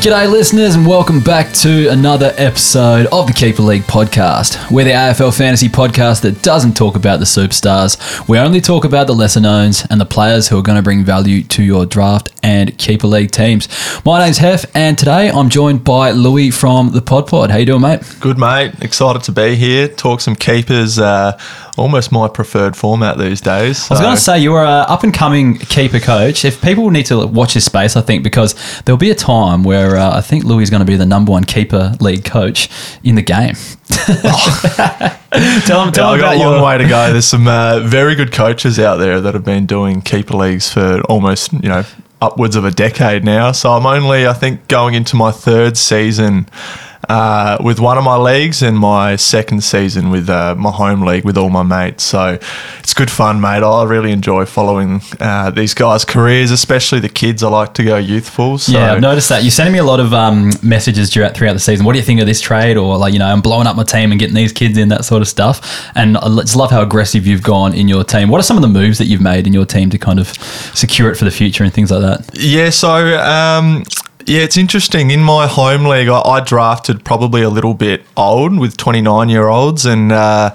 G'day, listeners, and welcome back to another episode of the Keeper League podcast. We're the AFL fantasy podcast that doesn't talk about the superstars. We only talk about the lesser knowns and the players who are going to bring value to your draft and Keeper League teams. My name's Hef, and today I'm joined by Louis from the Pod Pod. How you doing, mate? Good, mate. Excited to be here. Talk some keepers. Uh, almost my preferred format these days. I was going to say you are an up and coming keeper coach. If people need to watch this space, I think because there'll be a time where uh, I think Louis is going to be the number one keeper league coach in the game. tell him, tell yeah, them got a long your... way to go. There's some uh, very good coaches out there that have been doing keeper leagues for almost you know upwards of a decade now. So I'm only I think going into my third season uh, with one of my leagues and my second season with uh, my home league with all my mates. So it's good fun, mate. I really enjoy following uh, these guys' careers, especially the kids. I like to go youthful. So. Yeah, I've noticed that. You're sending me a lot of um, messages throughout, throughout the season. What do you think of this trade? Or, like, you know, I'm blowing up my team and getting these kids in, that sort of stuff. And I just love how aggressive you've gone in your team. What are some of the moves that you've made in your team to kind of secure it for the future and things like that? Yeah, so um, yeah, it's interesting. In my home league, I, I drafted probably a little bit old with 29 year olds, and uh,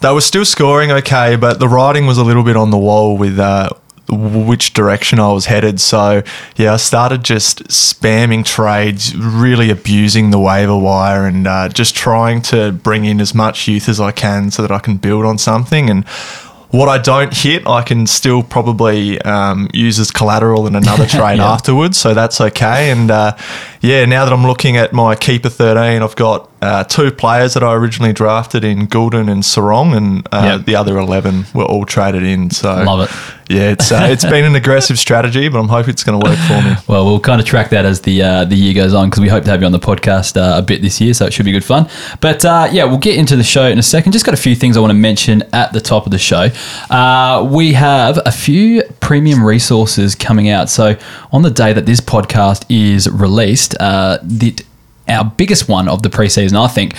they were still scoring okay, but the writing was a little bit on the wall with. Uh, which direction I was headed. So, yeah, I started just spamming trades, really abusing the waiver wire, and uh, just trying to bring in as much youth as I can so that I can build on something. And what I don't hit, I can still probably um, use as collateral in another trade yeah. afterwards, so that's okay. And uh, yeah, now that I'm looking at my keeper 13, I've got uh, two players that I originally drafted in Gulden and Serong, and uh, yep. the other 11 were all traded in. So love it. Yeah, it's uh, it's been an aggressive strategy, but I'm hoping it's going to work for me. Well, we'll kind of track that as the uh, the year goes on because we hope to have you on the podcast uh, a bit this year, so it should be good fun. But uh, yeah, we'll get into the show in a second. Just got a few things I want to mention at the top of the show. we have a few premium resources coming out. So on the day that this podcast is released, the our biggest one of the preseason, I think,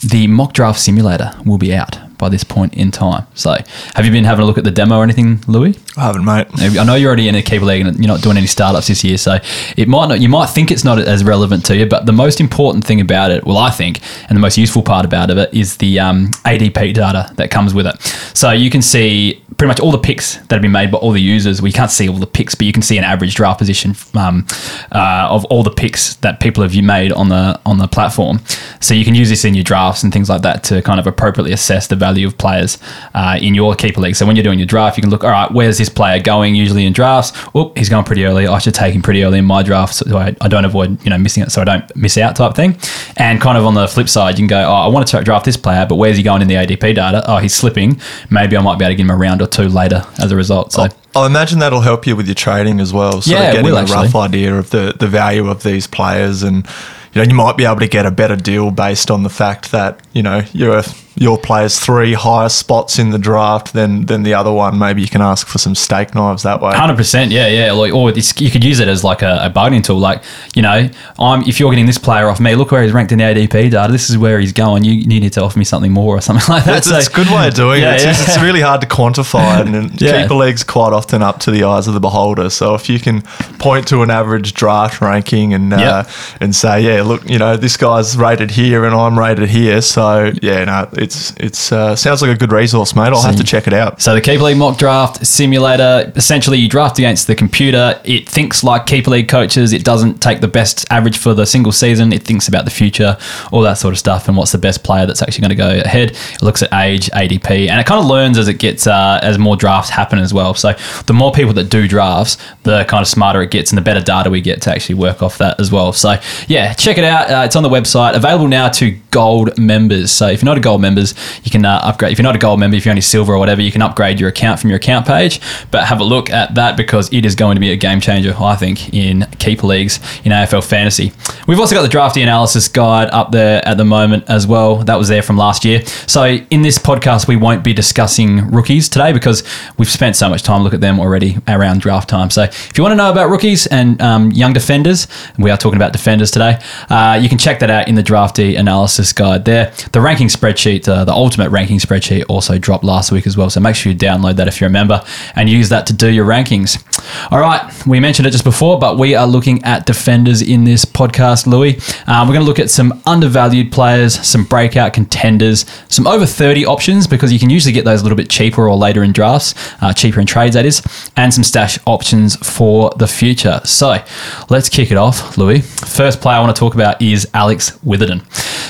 the mock draft simulator will be out by this point in time. So, have you been having a look at the demo or anything, Louis? I haven't, mate. I know you're already in a keeper league and you're not doing any startups this year, so it might not. You might think it's not as relevant to you, but the most important thing about it, well, I think, and the most useful part about it is the um, ADP data that comes with it. So you can see pretty much all the picks that have been made by all the users. We can't see all the picks, but you can see an average draft position um, uh, of all the picks that people have made on the on the platform. So you can use this in your drafts and things like that to kind of appropriately assess the value of players uh, in your keeper league. So when you're doing your draft, you can look, all right, where's this player going? Usually in drafts, oh, he's going pretty early. I should take him pretty early in my draft so I, I don't avoid you know missing it, so I don't miss out type thing. And kind of on the flip side, you can go, oh, I want to draft this player, but where's he going in the ADP data? Oh, he's slipping. Maybe I might be able to give him a round or two later as a result. So. I imagine that'll help you with your trading as well. So yeah, getting a rough idea of the, the value of these players and you know you might be able to get a better deal based on the fact that you know you're a your player's three higher spots in the draft than than the other one, maybe you can ask for some steak knives that way. Hundred percent, yeah, yeah. Like, or you could use it as like a, a, bargaining tool. Like, you know, I'm if you're getting this player off me, look where he's ranked in the ADP data. This is where he's going. You, you need to offer me something more or something like that. That's, so, a good way of doing yeah, it. It's, yeah. Just, it's, really hard to quantify, and yeah. keeper leagues quite often up to the eyes of the beholder. So if you can point to an average draft ranking and uh, yep. and say, yeah, look, you know, this guy's rated here and I'm rated here, so yeah, no, it's it's. Uh, sounds like a good resource, mate. I'll have to check it out. So the Keeper League mock draft simulator, essentially you draft against the computer. It thinks like Keeper League coaches. It doesn't take the best average for the single season. It thinks about the future, all that sort of stuff, and what's the best player that's actually going to go ahead. It looks at age, ADP, and it kind of learns as it gets uh, as more drafts happen as well. So the more people that do drafts, the kind of smarter it gets, and the better data we get to actually work off that as well. So yeah, check it out. Uh, it's on the website, available now to gold members. So if you're not a gold members, you can uh, upgrade. If you're not a gold member, if you're only silver or whatever, you can upgrade your account from your account page. But have a look at that because it is going to be a game changer, I think, in keeper leagues in AFL fantasy. We've also got the draftee analysis guide up there at the moment as well. That was there from last year. So in this podcast, we won't be discussing rookies today because we've spent so much time look at them already around draft time. So if you want to know about rookies and um, young defenders, we are talking about defenders today. Uh, you can check that out in the draftee analysis guide there. The ranking spreadsheet uh, the ultimate ranking spreadsheet also dropped last week as well. So make sure you download that if you're a member and use that to do your rankings. All right, we mentioned it just before, but we are looking at defenders in this podcast, Louis. Um, we're going to look at some undervalued players, some breakout contenders, some over 30 options because you can usually get those a little bit cheaper or later in drafts, uh, cheaper in trades, that is, and some stash options for the future. So let's kick it off, Louis. First player I want to talk about is Alex Witherden.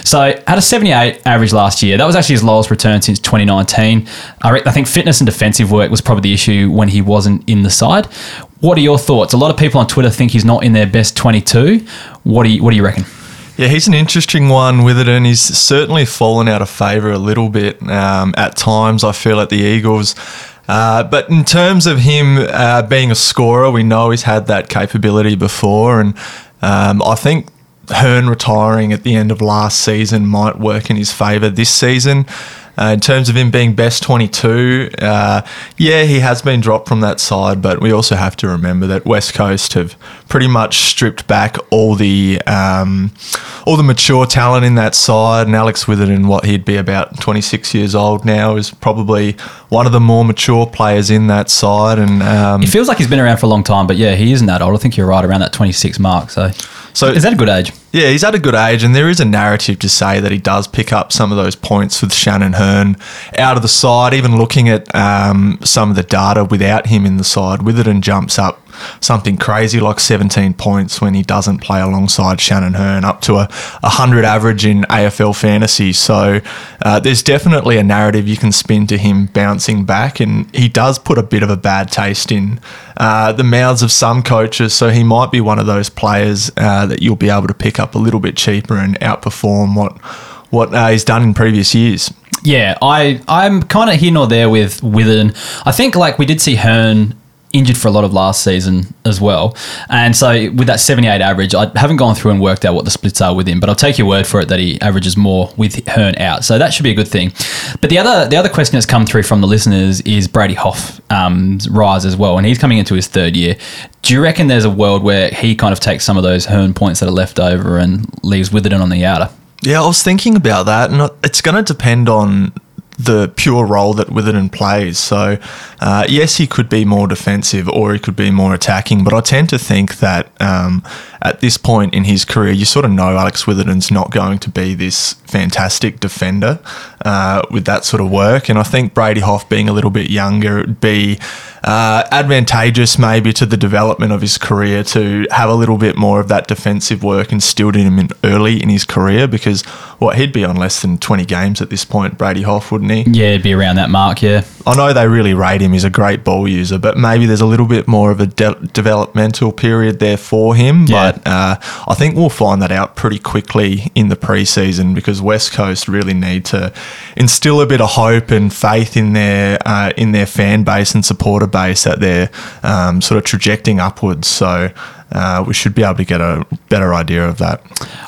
So had a 78 average last year. That was actually his lowest return since 2019. I, re- I think fitness and defensive work was probably the issue when he wasn't in the side. What are your thoughts? A lot of people on Twitter think he's not in their best 22. What do you What do you reckon? Yeah, he's an interesting one with it, and he's certainly fallen out of favour a little bit um, at times. I feel at the Eagles. Uh, but in terms of him uh, being a scorer, we know he's had that capability before, and um, I think Hurn retiring at the end of last season might work in his favour this season. Uh, in terms of him being best 22, uh, yeah, he has been dropped from that side, but we also have to remember that West Coast have pretty much stripped back all the um, all the mature talent in that side. And Alex Witherden, what he'd be about 26 years old now, is probably one of the more mature players in that side. And um, It feels like he's been around for a long time, but yeah, he isn't that old. I think you're right around that 26 mark. So, So- is that a good age? Yeah, he's at a good age, and there is a narrative to say that he does pick up some of those points with Shannon Hurn out of the side. Even looking at um, some of the data without him in the side, Witherden jumps up something crazy like 17 points when he doesn't play alongside Shannon Hurn, up to a 100 average in AFL fantasy. So uh, there's definitely a narrative you can spin to him bouncing back, and he does put a bit of a bad taste in uh, the mouths of some coaches. So he might be one of those players uh, that you'll be able to pick up a little bit cheaper and outperform what what uh, he's done in previous years. Yeah, I I'm kind of here nor there with Witherden. I think like we did see Hurn injured for a lot of last season as well, and so with that 78 average, I haven't gone through and worked out what the splits are with him, but I'll take your word for it that he averages more with Hurn out, so that should be a good thing. But the other the other question that's come through from the listeners is Brady Hough um, rise as well, and he's coming into his third year. Do you reckon there's a world where he kind of takes some of those Hurn points that are left over and leaves Witherden on the outer? Yeah, I was thinking about that, and it's going to depend on the pure role that Witherden plays. So, uh, yes, he could be more defensive or he could be more attacking, but I tend to think that um, at this point in his career, you sort of know Alex Witherden's not going to be this fantastic defender uh, with that sort of work. And I think Brady Hough being a little bit younger would be uh, advantageous maybe to the development of his career to have a little bit more of that defensive work instilled in him in early in his career because what he'd be on less than 20 games at this point, Brady Hough, wouldn't he? Yeah, it'd be around that mark. Yeah. I know they really rate him. He's a great ball user, but maybe there's a little bit more of a de- developmental period there for him. Yeah. Uh, I think we'll find that out pretty quickly in the preseason because West Coast really need to instill a bit of hope and faith in their uh, in their fan base and supporter base that they're um, sort of trajecting upwards. So. Uh, we should be able to get a better idea of that.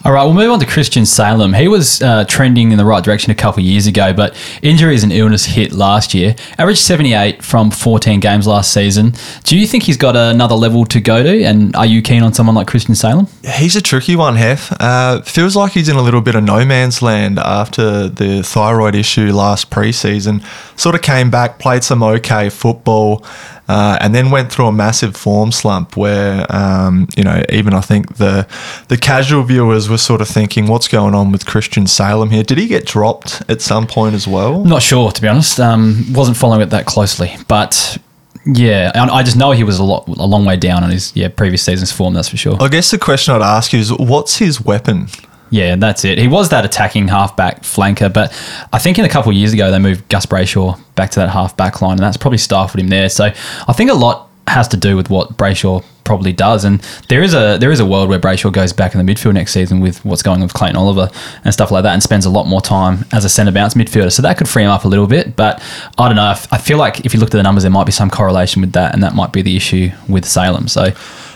All right, we'll move on to Christian Salem. He was uh, trending in the right direction a couple of years ago, but injuries and illness hit last year. Averaged 78 from 14 games last season. Do you think he's got another level to go to? And are you keen on someone like Christian Salem? He's a tricky one, Hef. Uh, feels like he's in a little bit of no man's land after the thyroid issue last preseason. Sort of came back, played some okay football, uh, and then went through a massive form slump where, um, you know, even I think the the casual viewers were sort of thinking, what's going on with Christian Salem here? Did he get dropped at some point as well? Not sure, to be honest. Um, wasn't following it that closely, but yeah, I I just know he was a lot, a long way down on his yeah previous season's form. That's for sure. I guess the question I'd ask you is, what's his weapon? Yeah, that's it. He was that attacking halfback flanker, but I think in a couple of years ago they moved Gus Brayshaw back to that halfback line, and that's probably stifled him there. So I think a lot has to do with what Brayshaw probably does, and there is a there is a world where Brayshaw goes back in the midfield next season with what's going on with Clayton Oliver and stuff like that, and spends a lot more time as a centre bounce midfielder. So that could free him up a little bit, but I don't know. I feel like if you looked at the numbers, there might be some correlation with that, and that might be the issue with Salem. So.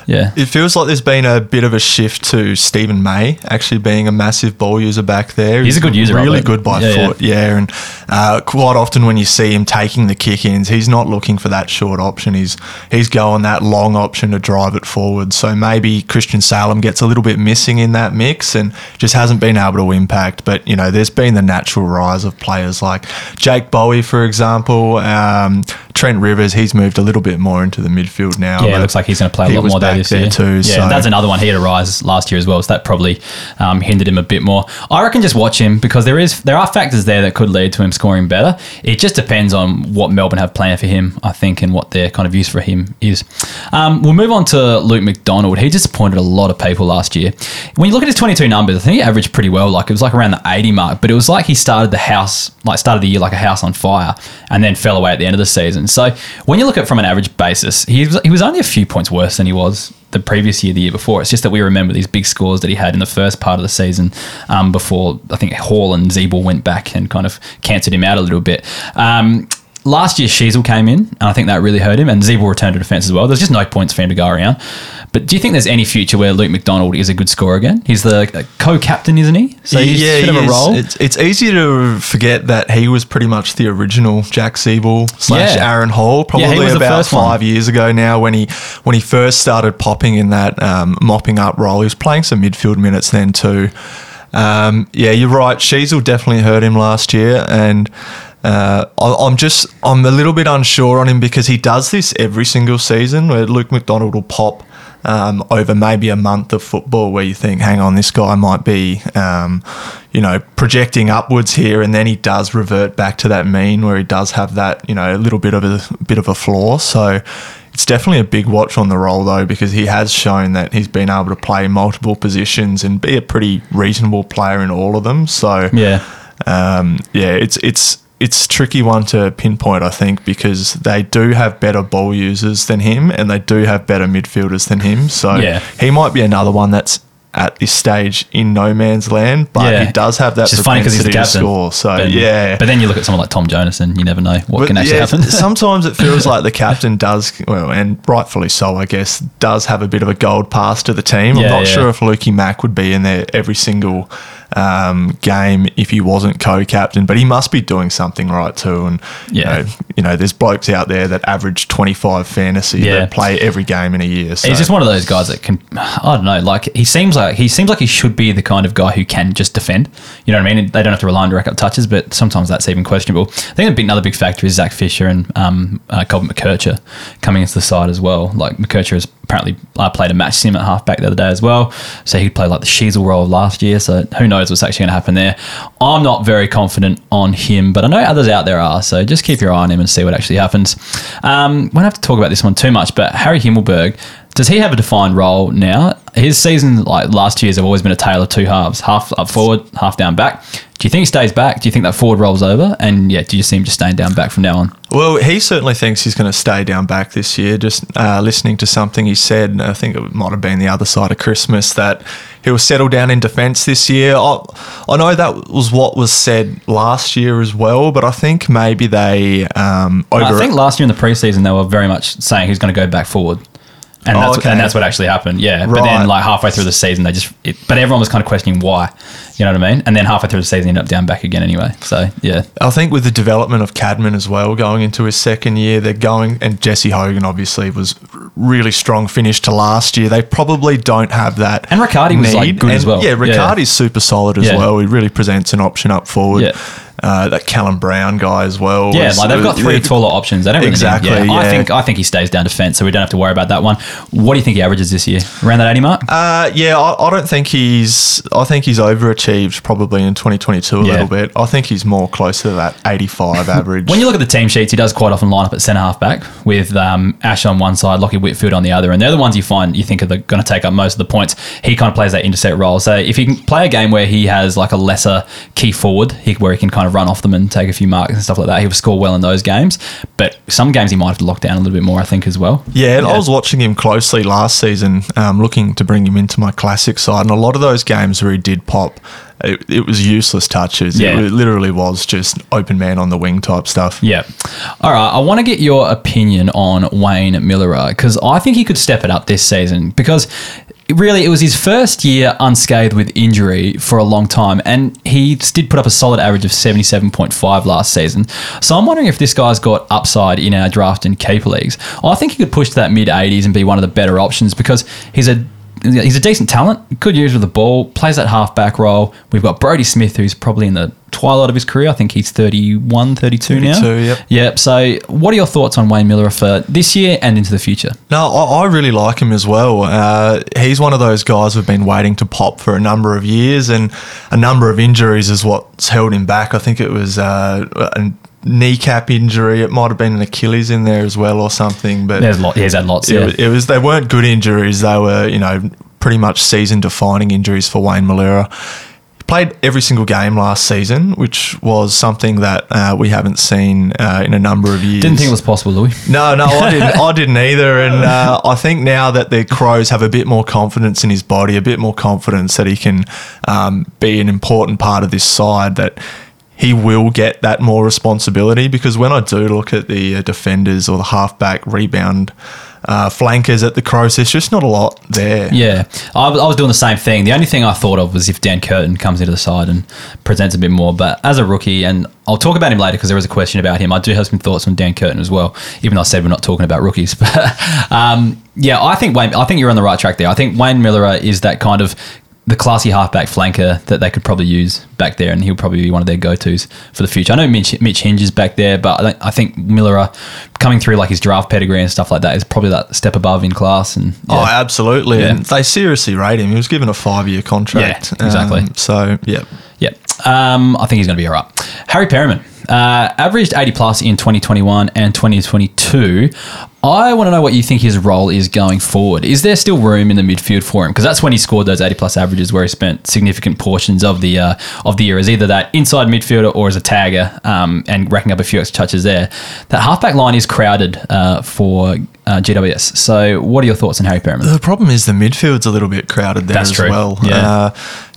Yeah. It feels like there's been a bit of a shift to Steven May actually being a massive ball user back there. He's a good user really good by Yeah, yeah. foot, yeah. And uh, quite often when you see him taking the kick ins, he's not looking for that short option. He's he's going that long option to drive it forward. So maybe Christian Salem gets a little bit missing in that mix and just hasn't been able to impact. But you know, there's been the natural rise of players like Jake Bowey, for example. Um, Trent Rivers, he's moved a little bit more into the midfield now. Yeah, it looks like he's going to play a lot more there this there year too, Yeah, so- that's another one. He had a rise last year as well, so that probably um, hindered him a bit more. I reckon just watch him because there is there are factors there that could lead to him scoring better. It just depends on what Melbourne have planned for him, I think, and what their kind of use for him is. Um, we'll move on to Luke McDonald. He disappointed a lot of people last year. When you look at his 22 numbers, I think he averaged pretty well. Like it was like around the 80 mark, but it was like he started the house, like started the year like a house on fire, and then fell away at the end of the season. So when you look at it from an average basis, he was, he was only a few points worse than he was the previous year, the year before. It's just that we remember these big scores that he had in the first part of the season um, before I think Hall and Ziebell went back and kind of cancelled him out a little bit. Um, last year, Sheezel came in, and I think that really hurt him, and Ziebell returned to defence as well. There's just no points for him to go around. But do you think there's any future where Luke McDonald is a good scorer again? He's the uh, co-captain, isn't he? So he's yeah, a bit of a role. It's, it's easy to forget that he was pretty much the original Jack Ziebell slash Yeah. Aaron Hall. Probably the about first one. five years ago now, when he when he first started popping in that um, mopping up role. He was playing some midfield minutes then too. Um, yeah, you're right. Sheezel definitely hurt him last year, and uh, I, I'm just I'm a little bit unsure on him because he does this every single season where Luke McDonald will pop um, over maybe a month of football where you think, hang on, this guy might be, um, you know, projecting upwards here, and then he does revert back to that mean where he does have that, you know, a little bit of a bit of a flaw. So. It's definitely a big watch on the role though, because he has shown that he's been able to play multiple positions and be a pretty reasonable player in all of them. So yeah. um, yeah, it's it's it's a tricky one to pinpoint, I think, because they do have better ball users than him, and they do have better midfielders than him. So Yeah. he might be another one that's at this stage in no man's land, but Yeah. he does have that funny because he's the captain. score. So but, yeah, But then you look at someone like Tom Jonas and you never know what but can actually yeah, happen. sometimes it feels like the captain does, well, and rightfully so, I guess, does have a bit of a gold pass to the team. Yeah, I'm not sure if Lukey Mack would be in there every single um, game if he wasn't co-captain, but he must be doing something right too. And Yeah. you know, you know, there's blokes out there that average 25 fantasy Yeah. that play every game in a year. So. He's just one of those guys that can. I don't know. Like he seems like he seems like he should be the kind of guy who can just defend. You know what I mean? They don't have to rely on direct up touches, but sometimes that's even questionable. I think a big, another big factor is Zach Fisher and um, uh, Colby McKercher coming into the side as well. Like McKercher has apparently uh, played a match sim at halfback the other day as well, so he'd play like the Sheezel role last year. So who knows what's actually going to happen there? I'm not very confident on him, but I know others out there are. So just keep your eye on him and see what actually happens. Um, won't have to talk about this one too much, but Harry Himmelberg. Does he have a defined role now? His season, like last year's, have always been a tale of two halves: half up forward, half down back. Do you think he stays back? Do you think that forward rolls over? And yeah, do you see him just staying down back from now on? Well, he certainly thinks he's going to stay down back this year. Just uh, listening to something he said, I think it might have been the other side of Christmas, that he'll settle down in defence this year. I, I know that was what was said last year as well, but I think maybe they um, over. I think last year in the preseason they were very much saying he's going to go back forward. And Oh, that's, okay. and that's what actually happened, yeah. But then, like halfway through the season, they just. It, but everyone was kind of questioning why, you know what I mean? And then halfway through the season, he ended up down back again anyway. So yeah, I think with the development of Cadman as well, going into his second year, they're going, and Jesse Hogan obviously was really strong finish to last year. They probably don't have that. And Riccardi was, like, good And, as well. Yeah, Yeah. Riccardi's super solid as Yeah. well. He really presents an option up forward. Yeah. Uh, that Callum Brown guy as well. yeah, was- like they've got three taller options. They don't really need- Exactly, yeah. I think I think he stays down defence, so we don't have to worry about that one. What do you think he averages this year? Around that eighty mark? Uh, yeah, I, I don't think he's. I think he's overachieved probably in 2022 a Yeah. little bit. I think he's more closer to that 85 average. When you look at the team sheets, he does quite often line up at centre half back with um, Ash on one side, Lockie Whitfield on the other, and they're the ones you find you think are going to take up most of the points. He kind of plays that intercept role. So if he can play a game where he has like a lesser key forward, he, where he can kind of run off them and take a few marks and stuff like that, he will score well in those games. But some games he might have to lock down a little bit more, I think, as well. Yeah, and I was watching him closely last season, um, looking to bring him into my classic side. And a lot of those games where he did pop, it, it was useless touches. Yeah. It literally was just open man on the wing type stuff. Yeah. All right. I want to get your opinion on Wayne Milera because I think he could step it up this season because really, it was his first year unscathed with injury for a long time, and he did put up a solid average of 77.5 last season. So I'm wondering if this guy's got upside in our draft and keeper leagues. I think he could push to that mid 80s and be one of the better options because he's a he's a decent talent, good use with the ball, plays that half-back role. We've got Brodie Smith, who's probably in the twilight of his career. I think he's 31, 32 now. 32, yep. Yep. So, what are your thoughts on Wayne Milera for this year and into the future? No, I, I really like him as well. Uh, he's one of those guys who've been waiting to pop for a number of years, and a number of injuries is what's held him back. I think it was uh, kneecap injury. It might have been an Achilles in there as well, or something. But There's lot. He's had lots. it, Yeah. was- it was they weren't good injuries. They were you know pretty much season defining injuries for Wayne Milera. He played every single game last season, which was something that uh, we haven't seen uh, in a number of years. Didn't think it was possible, Louis. No, no, I didn't. I didn't either. And uh, I think now that the Crows have a bit more confidence in his body, a bit more confidence that he can um, be an important part of this side, that he will get that more responsibility. Because when I do look at the uh, defenders or the halfback rebound uh, flankers at the Crows, there's just not a lot there. Yeah, I, I was doing the same thing. The only thing I thought of was if Dan Curtin comes into the side and presents a bit more. But as a rookie, and I'll talk about him later because there was a question about him. I do have some thoughts on Dan Curtin as well, even though I said we're not talking about rookies. But um, yeah, I think Wayne. I think you're on the right track there. I think Wayne Milera is that kind of the classy halfback flanker that they could probably use back there, and he'll probably be one of their go-tos for the future. I know Mitch, Mitch Hinge is back there, but I, think- I think Milera coming through like his draft pedigree and stuff like that is probably that step above in class. And Oh, absolutely. Yeah. And they seriously rate him. He was given a five year contract. Yeah, exactly. Um, so, yeah. Yeah, um, I think he's going to be all right. Harry Perriman uh, averaged 80 plus in 2021 and 2022. I want to know what you think his role is going forward. Is there still room in the midfield for him? Because that's when he scored those 80 plus averages, where he spent significant portions of the uh, of the year as either that inside midfielder or as a tagger, um, and racking up a few extra touches there. That halfback line is crowded uh, for uh, GWS. So, what are your thoughts on Harry Perryman? The problem is the midfield's a little bit crowded there That's as true. well. Yeah. Uh,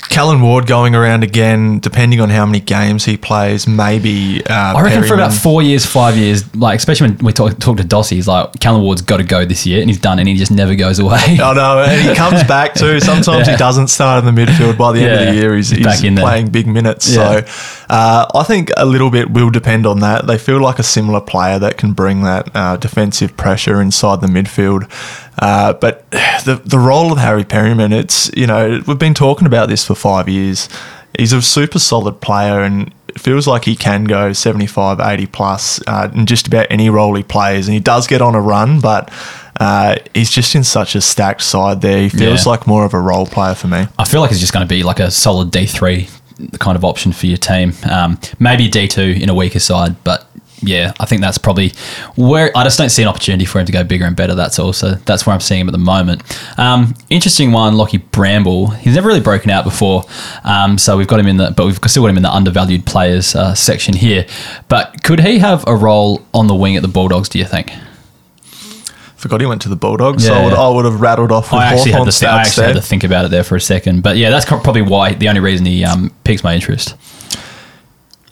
Callan Ward going around again, depending on how many games he plays, maybe. Uh, I reckon for about four years, five years, like especially when we talk, talk to Dossie, he's like, Callan Ward's got to go this year, and he's done, and he just never goes away. I know, and he comes back too. Sometimes Yeah. he doesn't start in the midfield. By the end of the year, he's, he's back in there. playing big minutes. Yeah. So uh, I think a little bit will depend on that. They feel like a similar player that can bring that uh, defensive pressure inside the midfield. Uh, but the the role of Harry Perryman, it's you know we've been talking about this for five years. He's a super solid player and. It feels like he can go 75, 80 plus uh, in just about any role he plays. And he does get on a run, but uh, he's just in such a stacked side there. He feels Yeah. like more of a role player for me. I feel like he's just going to be like a solid D3 kind of option for your team. Um, maybe D2 in a weaker side, but yeah, I think that's probably where I just don't see an opportunity for him to go bigger and better. That's also that's where I'm seeing him at the moment. Um, interesting one, Lockie Bramble. He's never really broken out before, um, so we've got him in the, but we've still got him in the undervalued players uh, section here. But could he have a role on the wing at the Bulldogs? Do you think? Forgot he went to the Bulldogs. Yeah, so I would, yeah. I would have rattled off with I actually, had to, I actually had to think about it there for a second, but yeah, that's probably why the only reason he um, piques my interest.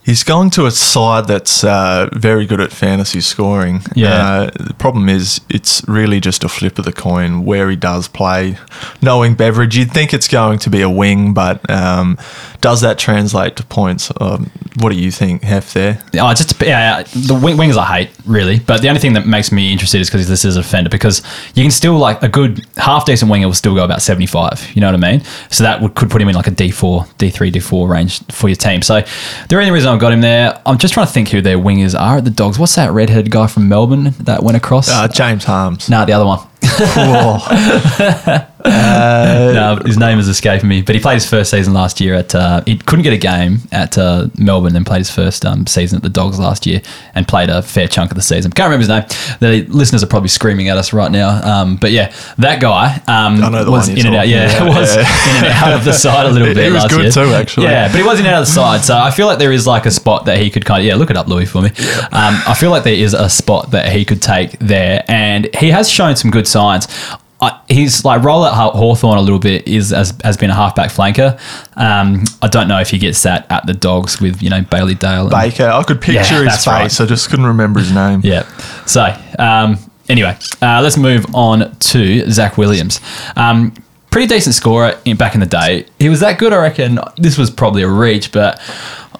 He's going to a side that's uh, very good at fantasy scoring. Yeah. Uh, the problem is, it's really just a flip of the coin where he does play. Knowing Beveridge, you'd think it's going to be a wing, but um, does that translate to points? Um, what do you think, Hef, there? Oh, just yeah, the wing, wings I hate really, but the only thing that makes me interested is because this is a defender because you can still like a good half decent winger will still go about seventy five. You know what I mean? So that would could put him in like a D four, D three, D four range for your team. So the only reason I've got him there, I'm just trying to think who their wingers are at the Dogs. What's that redheaded guy from Melbourne that went across? Uh, James Harmes. nah, the other one. Oh. no, his name is escaping me. But he played his first season last year at. Uh, he couldn't get a game at uh, Melbourne, then played his first um, season at the Dogs last year, and played a fair chunk of the season. Can't remember his name. The listeners are probably screaming at us right now. Um, but yeah, that guy um, I know the was in and out. talking Yeah, was yeah. in and out of the side a little He bit. was last good year. too, actually. Yeah, but he was in and out of the side. So I feel like there is like a spot that he could kind of yeah look it up, Louis, for me. Um, I feel like there is a spot that he could take there, and he has shown some good signs. I, he's like roll at Haw- Hawthorn a little bit is as has been a halfback flanker. Um, I don't know if he gets that at the Dogs with you know Bailey Dale. and- Baker. I could picture Yeah, his face. right. I just couldn't remember his name. Yeah. So, um, anyway, uh, let's move on to Zach Williams. Um, pretty decent scorer in, back in the day. He was that good, I reckon. This was probably a reach, but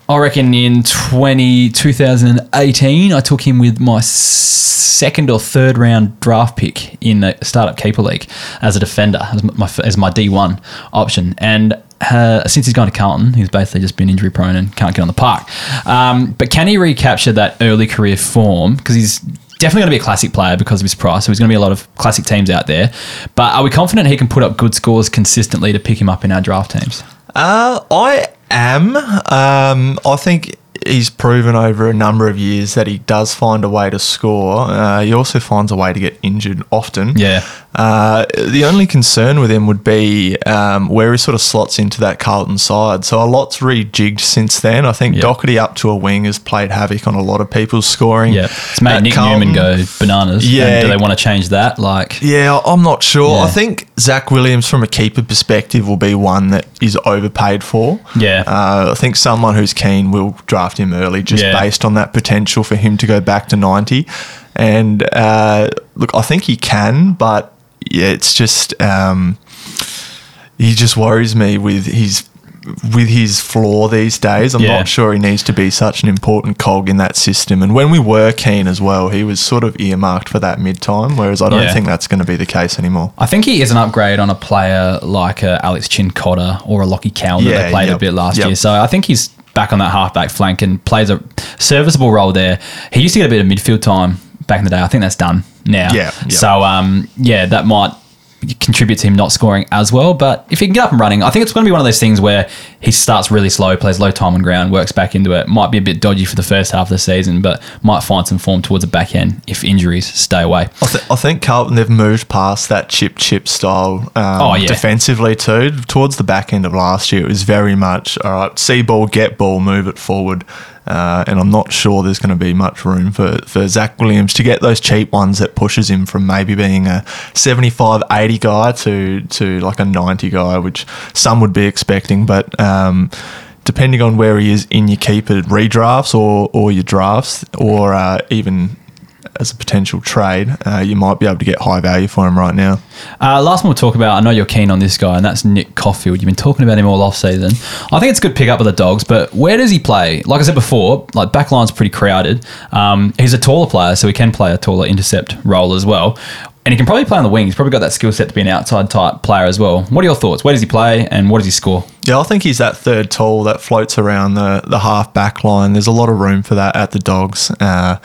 I reckon in 20, 2018, I took him with my second or third round draft pick in the startup keeper league as a defender, as my, as my D1 option. And uh, since he's gone to Carlton, he's basically just been injury prone and can't get on the park. Um, but can he recapture that early career form? Because he's definitely going to be a classic player because of his price. So there's going to be a lot of classic teams out there. But are we confident he can put up good scores consistently to pick him up in our draft teams? Uh, I am. Um, I think he's proven over a number of years that he does find a way to score. Uh, he also finds a way to get injured often. Yeah. Uh, the only concern with him would be um, where he sort of slots into that Carlton side. So a lot's rejigged since then. I think Yeah. Docherty up to a wing has played havoc on a lot of people's scoring. Yeah. It's made Nick Carlton. Newman go bananas. Yeah. And do they want to change that? Like, Yeah, I'm not sure. Yeah. I think Zach Williams, from a keeper perspective, will be one that is overpaid for. Yeah. Uh, I think someone who's keen will draft him early just Yeah. based on that potential for him to go back to 90. And uh, look, I think he can, but yeah, it's just. Um, he just worries me with his with his flaw these days. I'm Yeah. not sure he needs to be such an important cog in that system. And when we were keen as well, he was sort of earmarked for that mid time, whereas I don't Yeah. think that's going to be the case anymore. I think he is an upgrade on a player like a Alex Cincotta or a Lockie Cowan that they played a bit last yep. year. So I think he's back on that halfback flank and plays a serviceable role there. He used to get a bit of midfield time back in the day. I think that's done now. Yeah. So um, yeah, that might contribute to him not scoring as well. But if he can get up and running, I think it's going to be one of those things where he starts really slow, plays low time on ground, works back into it. Might be a bit dodgy for the first half of the season, but might find some form towards the back end if injuries stay away. I, th- I think Carlton they've moved past that chip chip style um, Oh, yeah. defensively too. Towards the back end of last year, it was very much all right. See ball, get ball, move it forward. Uh, and I'm not sure there's going to be much room for, for Zach Williams to get those cheap ones that pushes him from maybe being a 75, 80 guy to to like a 90 guy, which some would be expecting. But um, depending on where he is in your keeper redrafts or or your drafts, or uh, even as a potential trade, uh, you might be able to get high value for him right now. Uh, last one we'll talk about, I know you're keen on this guy, and that's Nick Coffield. You've been talking about him all off season. I think it's a good pick up with the dogs, but where does he play? Like I said before, like backline's pretty crowded. Um, he's a taller player, so he can play a taller intercept role as well. And he can probably play on the wing. He's probably got that skill set to be an outside type player as well. What are your thoughts? Where does he play and what does he score? Yeah, I think he's that third tall that floats around the, the half back line. There's a lot of room for that at the Dogs. Uh,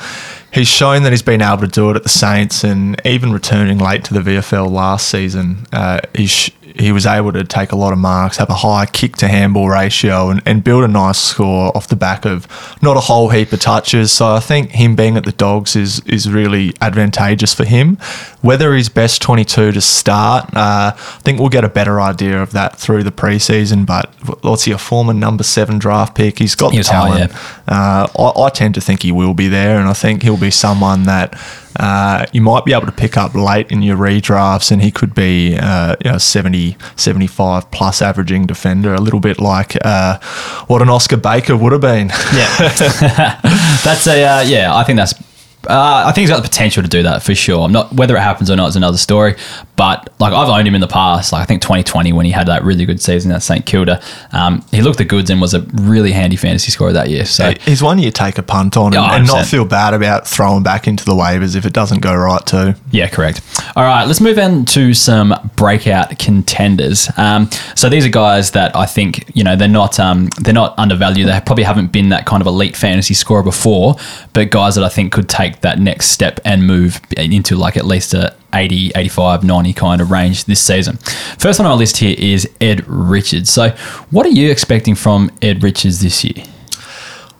he's shown that he's been able to do it at the Saints and even returning late to the VFL last season. Uh, he, sh- he was able to take a lot of marks, have a high kick to handball ratio, and, and build a nice score off the back of not a whole heap of touches. So I think him being at the Dogs is is really advantageous for him. Whether he's best 22 to start, uh, I think we'll get a better idea of that through the preseason. But what's he, a former number seven draft pick? He's got He the was high, talent. uh, I, I tend to think he will be there, and I think he'll be someone that uh, you might be able to pick up late in your redrafts, and he could be uh, you know, 70, 75 plus averaging defender, a little bit like uh, what an Oscar Baker would have been. Yeah, that's a uh, yeah. I think that's. Uh, I think he's got the potential to do that for sure. I'm not whether it happens or not is another story. But like I've owned him in the past. Like I think 2020 when he had that really good season at St Kilda, um, he looked the goods and was a really handy fantasy scorer that year. So He's one you take a punt on and, and not feel bad about throwing back into the waivers if it doesn't go right too. Yeah, correct. All right, let's move on to some breakout contenders. Um, so these are guys that I think you know they're not um, they're not undervalued. They probably haven't been that kind of elite fantasy scorer before, but guys that I think could take that next step and move into like at least a 80, 85, 90 kind of range this season. First one on our list here is Ed Richards. So, what are you expecting from Ed Richards this year?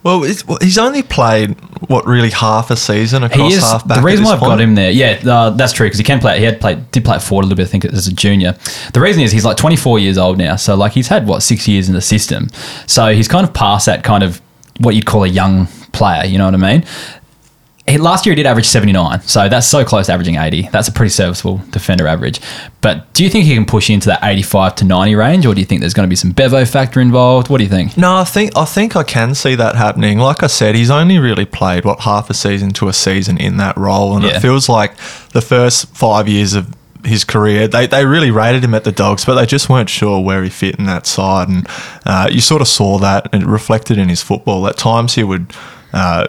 Well, he's only played what really half a season across is half back. the reason why I've got him there. Yeah, uh, that's true because he can play. He had played, did play at forward a little bit. I think as a junior. The reason is he's like 24 years old now, so like he's had what six years in the system. So he's kind of past that kind of what you'd call a young player. You know what I mean? He, last year he did average 79, so that's so close to averaging 80. That's a pretty serviceable defender average. But do you think he can push into that 85 to 90 range, or do you think there's going to be some Bevo factor involved? What do you think? No, I think I think I can see that happening. Like I said, he's only really played what half a season to a season in that role, and Yeah. it feels like the first five years of his career. They, they really rated him at the Dogs, but they just weren't sure where he fit in that side. And uh, you sort of saw that and it reflected in his football. At times he would uh,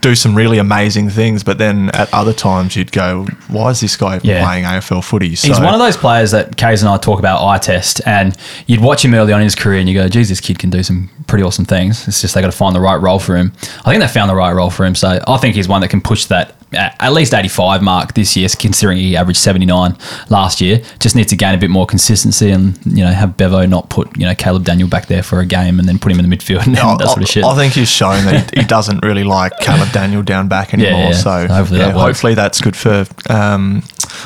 do some really amazing things, but then at other times you'd go, why is this guy Yeah. playing AFL footy? So, He's one of those players that Kays and I talk about eye test, and you'd watch him early on in his career, and you go, "Geez, this kid can do some pretty awesome things." It's just they got to find the right role for him. I think they found the right role for him, so I think he's one that can push that at least 85 mark this year, considering he averaged 79 last year. Just needs to gain a bit more consistency, and you know have Bevo not put you know Caleb Daniel back there for a game, and then put him in the midfield and I, that sort of shit. I think he's shown that he, he doesn't really like Caleb Daniel down back anymore. yeah. So So hopefully yeah, that hopefully that's good for. Um,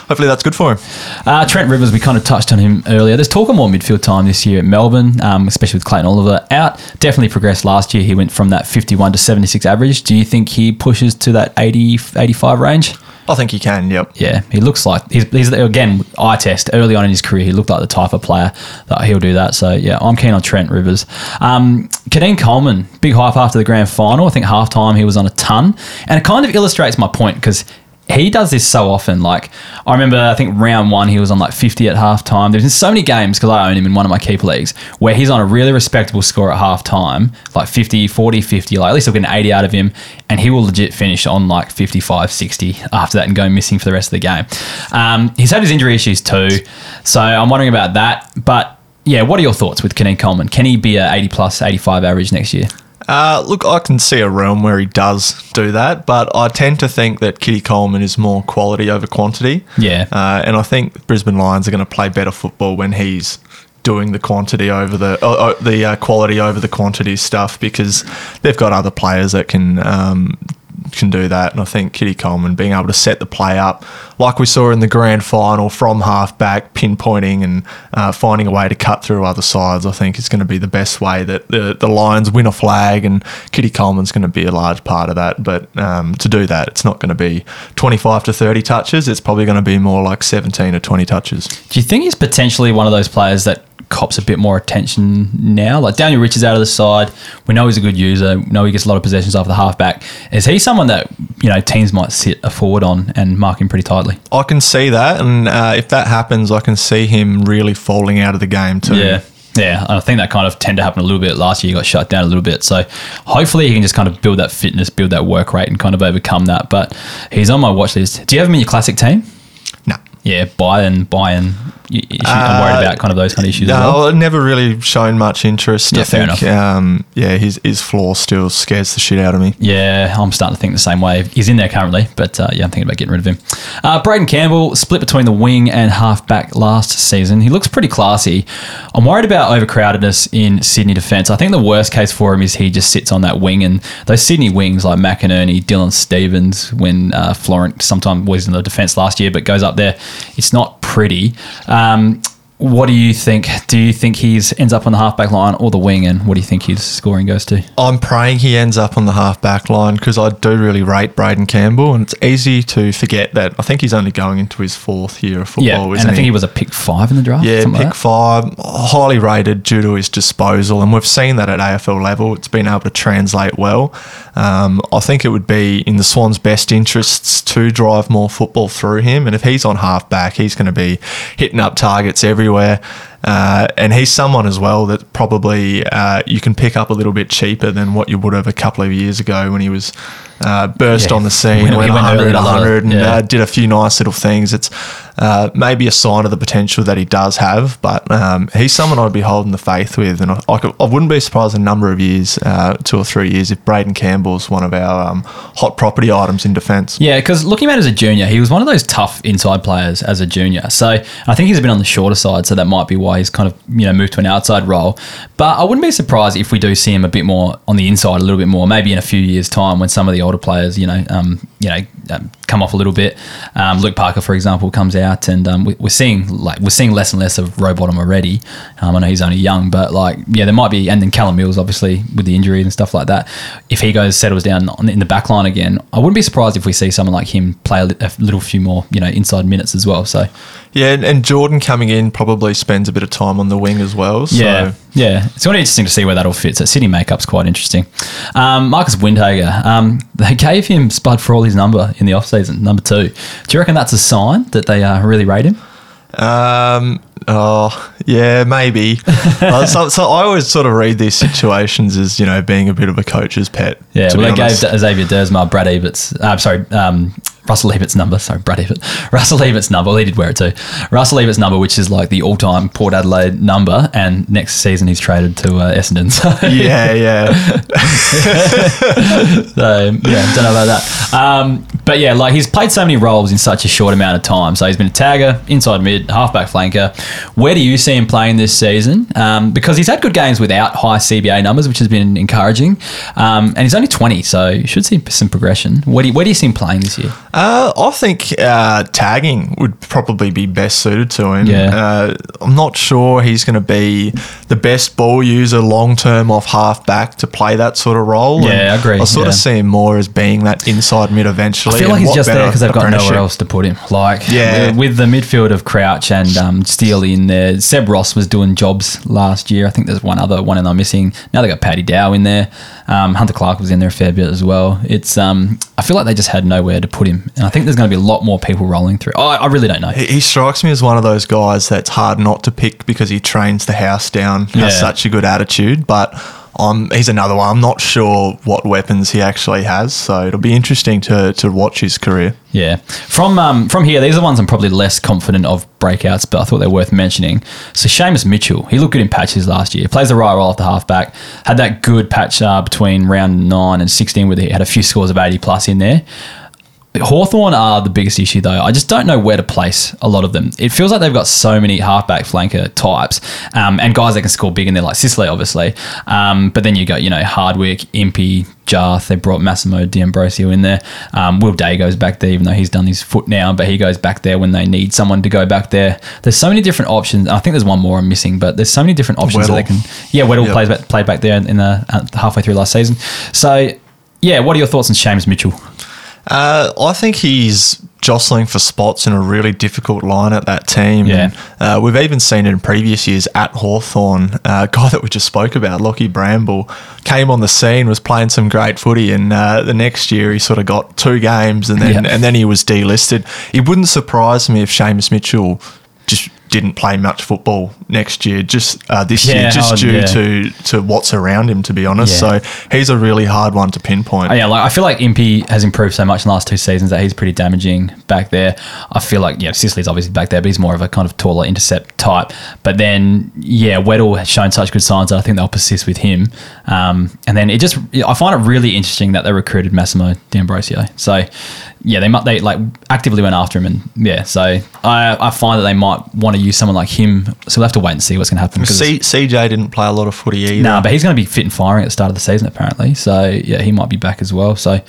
hopefully that's good for him. Uh, Trent Rivers, we kind of touched on him earlier. There's talk of more midfield time this year at Melbourne, um, especially with Clayton Oliver out. Definitely progressed last year. He went from that 51 to 76 average. Do you think he pushes to that 80, 85 range? I think he can. Yep. Yeah, he looks like he's, he's again eye test early on in his career. He looked like the type of player that he'll do that. So yeah, I'm keen on Trent Rivers. Um, Coleman, big hype after the grand final. I think halftime he was on a ton, and it kind of illustrates my point because he does this so often. Like I remember, I think round one he was on like 50 at halftime. There's been so many games because I own him in one of my keeper leagues where he's on a really respectable score at halftime, like 50, 40, 50. Like at least I'll get an 80 out of him, and he will legit finish on like 55, 60 after that and go missing for the rest of the game. Um, he's had his injury issues too, so I'm wondering about that. But yeah, what are your thoughts with Keidan Coleman? Can he be a 80 plus, 85 average next year? Uh, look, I can see a realm where he does do that, but I tend to think that Keidan Coleman is more quality over quantity. Yeah. Uh, and I think Brisbane Lions are going to play better football when he's doing the quantity over the uh, uh, the uh, quality over the quantity stuff because they've got other players that can um, can do that. And I think Keidan Coleman being able to set the play up, like we saw in the grand final, from half back, pinpointing and uh, finding a way to cut through other sides, I think is going to be the best way that the, the Lions win a flag. And Keidan Coleman's going to be a large part of that. But um, to do that, it's not going to be 25 to 30 touches. It's probably going to be more like 17 or 20 touches. Do you think he's potentially one of those players that cops a bit more attention now? Like Daniel Rich is out of the side. We know he's a good user. We know he gets a lot of possessions off the halfback. Is he someone that you know teams might sit a forward on and mark him pretty tightly? I can see that. And uh, if that happens, I can see him really falling out of the game too. Yeah. Yeah, I think that kind of tend to happen a little bit. Last year, he got shut down a little bit. So hopefully, he can just kind of build that fitness, build that work rate, and kind of overcome that. But he's on my watch list. Do you have him in your classic team? No. Yeah, Bayern, Bayern. You, should- I'm worried about kind of those kind of issues. as well. No, I've never really shown much interest. Yeah, I fair think, enough. Um, yeah, his his floor still scares the shit out of me. Yeah, I'm starting to think the same way. He's in there currently, but uh, yeah, I'm thinking about getting rid of him. Uh, Braden Campbell split between the wing and halfback last season. He looks pretty classy. I'm worried about overcrowdedness in Sydney defence. I think the worst case for him is he just sits on that wing, and those Sydney wings like McInerney, Dylan Stephens, when uh, Florent sometimes was in the defence last year, but goes up there, it's not pretty. Um, what do you think? Do you think he's ends up on the halfback line or the wing, and what do you think his scoring goes to? I'm praying he ends up on the half back line because I do really rate Braden Campbell, and it's easy to forget that. I think he's only going into his fourth year of football, Yeah, and I think he was a pick five in the draft. Yeah, pick like five, highly rated due to his disposal, and we've seen that at AFL level. It's been able to translate well. Um, I think it would be in the Swans' best interests to drive more football through him, and if he's on half back, he's going to be hitting up targets everywhere. Uh, and he's someone as well that probably uh, you can pick up a little bit cheaper than what you would have a couple of years ago when he was uh, burst Yeah, on the scene, when went went early 100, a 100, and yeah. uh, did a few nice little things. It's uh, maybe a sign of the potential that he does have, but um, he's someone I'd be holding the faith with, and I, I, could- I wouldn't be surprised in a number of years, uh, two or three years, if Braden Campbell's one of our um, hot property items in defence. Yeah, because looking at as a junior, he was one of those tough inside players as a junior. So I think he's been on the shorter side, so that might be why he's kind of you know moved to an outside role. But I wouldn't be surprised if we do see him a bit more on the inside, a little bit more, maybe in a few years' time when some of the older players, you know, um, you know, um, come off a little bit. Um, Luke Parker, for example, comes out, and um, we, we're seeing like we're seeing less and less of Rowbottom already. Um, I know he's only young, but like yeah, there might be, and then Callum Mills obviously with the injuries and stuff like that. If he goes settles down in the back line again, I wouldn't be surprised if we see someone like him play a, a little few more, you know, inside minutes as well. So Yeah, and, and Jordan coming in probably spends a bit of time on the wing as well. So. yeah, yeah, it's going to be interesting to see where that all fits. That City makeup's quite interesting. Um, Marcus Windhager, um, they gave him Spud for all his number in the off season, number two. Do you reckon that's a sign that they uh, really rate him? Um, oh, yeah, maybe. uh, so, so I always sort of read these situations as, you know, being a bit of a coach's pet. Yeah, well, they honest. gave Xavier Duursma Brad Ebert's, uh, sorry, um, Russell Ebert's number. Sorry, Brad Ebert. Russell Ebert's number. Well, he did wear it too. Russell Ebert's number, which is like the all-time Port Adelaide number, and next season he's traded to uh, Essendon. So yeah, yeah. So yeah, don't know about that. Um, but yeah, like he's played so many roles in such a short amount of time. So he's been a tagger, inside mid, halfback flanker. Where do you see him playing this season? Um, because he's had good games without high CBA numbers, which has been encouraging. Um, and he's only twenty, so you should see some progression. Where do you, where do you see him playing this year? Uh, I think uh, tagging would probably be best suited to him. Yeah. Uh, I'm not sure he's going to be the best ball user long term off half back to play that sort of role. Yeah, And I agree, I sort yeah. of see him more as being that inside mid eventually. I feel like he's just there because they've got nowhere else to put him. Like, Yeah. with, the midfield of Crouch and um, Steele in there, Seb Ross was doing jobs last year. I think there's one other one and I'm missing. Now they got Paddy Dow in there. Um, Hunter Clark was in there a fair bit as well. It's um, I feel like they just had nowhere to put him, and I think there's going to be a lot more people rolling through. I, I really don't know. He he strikes me as one of those guys that's hard not to pick because he trains the house down, has Yeah. such a good attitude. But um, he's another one. I'm not sure what weapons he actually has, so it'll be interesting to, to watch his career. Yeah. From um, from here, these are the ones I'm probably less confident of breakouts, but I thought they're worth mentioning. So Seamus Mitchell, he looked good in patches last year. Plays the right role off the halfback. Had that good patch uh, between round nine and 16 where he had a few scores of 80 plus in there. Hawthorn are the biggest issue though. I just don't know where to place a lot of them. It feels like they've got so many halfback flanker types um, and guys that can score big in there, like Sicily, obviously. Um, but then you got, you know, Hardwick, Impey, Jiath. They brought Massimo D'Ambrosio in there. Um, Will Day goes back there, even though he's done his foot now, but he goes back there when they need someone to go back there. There's so many different options. I think there's one more I'm missing, but there's so many different options that they can. Yeah, Weddle Yep. plays back, played back there in the uh, halfway through last season. So, yeah, what are your thoughts on James Mitchell? Uh, I think he's jostling for spots in a really difficult line at that team. Yeah. And, uh, we've even seen it in previous years at Hawthorn. Uh, a guy that we just spoke about, Lockie Bramble, came on the scene, was playing some great footy, and uh, the next year he sort of got two games, and then Yeah. and then he was delisted. It wouldn't surprise me if Seamus Mitchell just didn't play much football next year, just uh, this Yeah, year, just oh, due yeah. to to what's around him. To be honest, Yeah. so he's a really hard one to pinpoint. Oh, yeah, like I feel like Impey has improved so much in the last two seasons that he's pretty damaging back there. I feel like yeah, Sicily's obviously back there, but he's more of a kind of taller intercept type. But then yeah, Weddle has shown such good signs that I think they'll persist with him. Um, and then it just I find it really interesting that they recruited Massimo D'Ambrosio. So yeah, they might they like actively went after him, and yeah, so I I find that they might want to use someone like him. So we'll have to wait and see what's going to happen. C- CJ didn't play a lot of footy either. no, but he's going to be fit and firing at the start of the season, apparently. So yeah, he might be back as well. So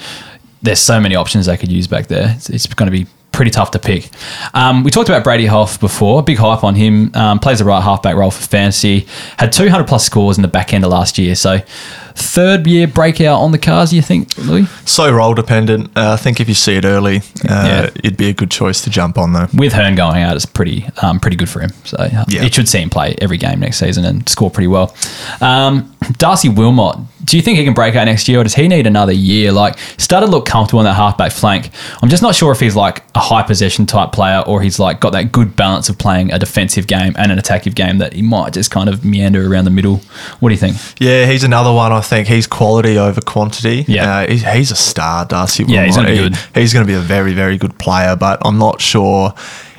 there's so many options they could use back there. It's, it's going to be pretty tough to pick. Um, we talked about Brady Hough before. Big hype on him. Um, plays the right halfback role for fantasy. Had 200 plus scores in the back end of last year. So third year breakout on the cars. You think, Louis? So role dependent. Uh, I think if you see it early, uh, Yeah. it'd be a good choice to jump on though. with Hurn going out, it's pretty um, pretty good for him. So uh, Yeah. it should see him play every game next season and score pretty well. Um, Darcy Wilmot, do you think he can break out next year, or does he need another year? Like started to look comfortable on that halfback flank. I'm just not sure if he's like a high possession type player, or he's like got that good balance of playing a defensive game and an attacking game that he might just kind of meander around the middle. What do you think? Yeah, he's another one. I think he's quality over quantity. Yeah. uh, he's, he's a star, Darcy. Yeah, he's gonna be He- good. he's going to be a very, very good player, but I'm not sure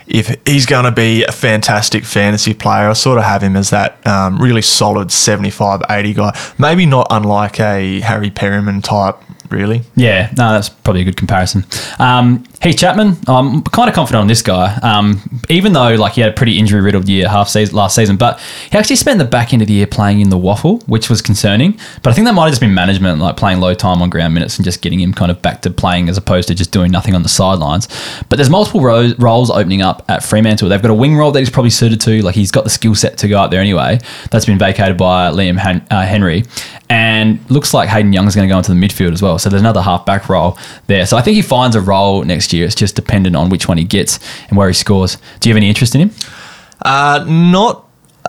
if he's going to be a fantastic fantasy player. I sort of have him as that um, really solid 75, 80 guy. Maybe not unlike a Harry Perryman type, really. Yeah, no, that's probably a good comparison. Um, Heath Chapman, I'm kind of confident on this guy. Um, even though like he had a pretty injury riddled year half season last season, but he actually spent the back end of the year playing in the WAFL, which was concerning. But I think that might have just been management, like playing low time on ground minutes and just getting him kind of back to playing as opposed to just doing nothing on the sidelines. But there's multiple ro- roles opening up at Fremantle. They've got a wing role that he's probably suited to. Like he's got the skill set to go out there anyway. That's been vacated by Liam uh, Henry, and looks like Hayden Young's going to go into the midfield as well. So there's another half back role there. So I think he finds a role next year. It's just dependent on which one he gets and where he scores. Do you have any interest in him? Uh, not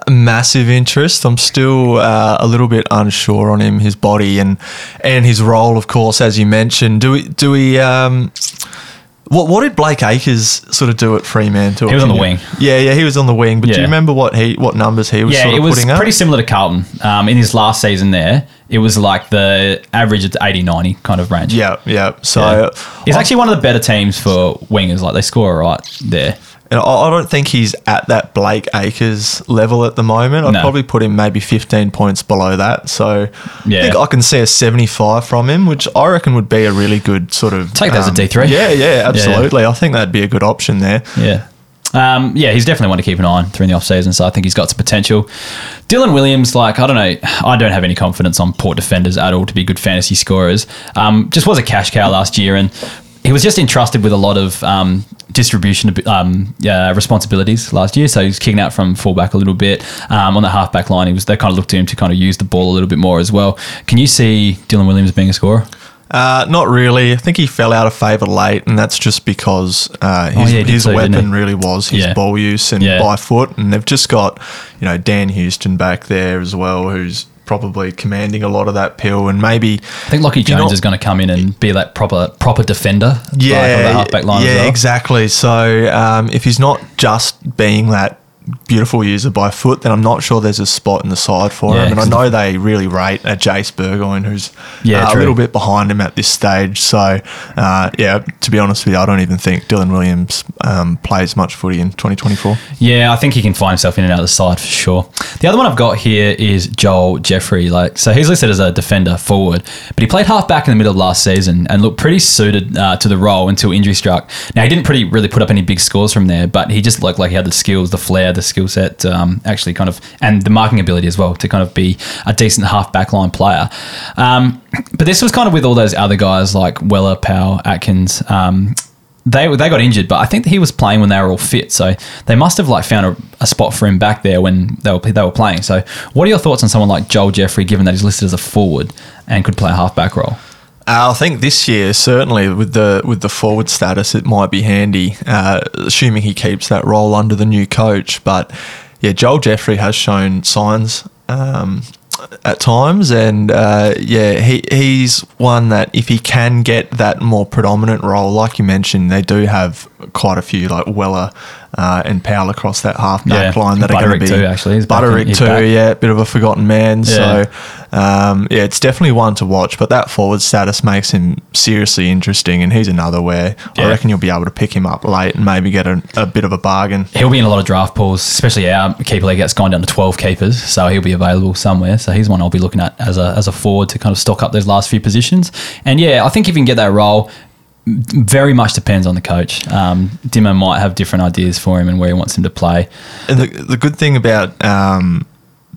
massive interest. I'm still uh, a little bit unsure on him, his body, and and his role. Of course, as you mentioned, do we do we um, What, what did Blake Acres sort of do at Fremantle? He was on the wing. Yeah, yeah, he was on the wing. But do you remember what he what numbers he was Yeah, sort of it was putting up? pretty similar to Carlton. Um, in his last season there, it was like the average of 80, 90 kind of range. Yeah, yeah. So Yeah. He's I- actually one of the better teams for wingers. Like they score right there. And I I don't think he's at that Blake Acres level at the moment. I'd No. probably put him maybe 15 points below that. So Yeah. I think I can see a 75 from him, which I reckon would be a really good sort of. um, Take that as a D3. Yeah, yeah, absolutely. I think that'd be a good option there. Yeah. Um, yeah, he's definitely one to keep an eye on through the off season. So I think he's got some potential. Dylan Williams, like I don't know, I don't have any confidence on Port defenders at all to be good fantasy scorers. Um, just was a cash cow last year, and he was just entrusted with a lot of um, distribution um, responsibilities last year. So he was kicking out from fullback a little bit um, on the halfback line. He was they kind of looked to him to kind of use the ball a little bit more as well. Can you see Dylan Williams being a scorer? Uh, not really. I think he fell out of favour late, and that's just because uh, his, Oh, yeah, his so, weapon really was his Yeah. ball use and Yeah. by foot. And they've just got, you know, Dan Houston back there as well, who's probably commanding a lot of that pill. And maybe I think Lockie Jones not- is going to come in and be that proper proper defender. like, on the yeah, halfback line yeah, well. exactly. So um, if he's not just being that beautiful user by foot, then I'm not sure there's a spot in the side for Yeah, him. And I know they really rate a Jase Burgoyne, who's Yeah, uh, a little bit behind him at this stage. So uh, yeah, to be honest with you, I don't even think Dylan Williams um, plays much footy in 2024. Yeah, I think he can find himself in and out of the side for sure. The other one I've got here is Joel Jeffrey. Like, so he's listed as a defender forward, but he played half back in the middle of last season and looked pretty suited uh, to the role until injury struck. Now he didn't pretty really put up any big scores from there, but he just looked like he had the skills, the flair, the skill set, um, actually kind of, and the marking ability as well to kind of be a decent half back line player. Um, but this was kind of with all those other guys like Weller, Powell, Atkins. Um, they they got injured, but I think he was playing when they were all fit. So they must have like found a, a spot for him back there when they were they were playing. So what are your thoughts on someone like Joel Jeffrey, given that he's listed as a forward and could play a halfback role? Uh, I think this year, certainly with the with the forward status, it might be handy, uh, assuming he keeps that role under the new coach. But yeah, Joel Jeffrey has shown signs um, at times, and uh, yeah, he he's one that if he can get that more predominant role, like you mentioned, they do have quite a few like Weller uh, and Powell across that half back Yeah. line that are going to be too, actually. He's back in- Butterick too, back. yeah, bit of a forgotten man. Yeah. So um, yeah, it's definitely one to watch. But that forward status makes him seriously interesting, and he's another where Yeah. I reckon you'll be able to pick him up late and maybe get a, a bit of a bargain. He'll be in a lot of draft pools, especially our keeper league gets gone down to twelve keepers, so he'll be available somewhere. So he's one I'll be looking at as a as a forward to kind of stock up those last few positions. And yeah, I think if you can get that role. Very much depends on the coach. Um, Dimma might have different ideas for him and where he wants him to play. And the, the good thing about um,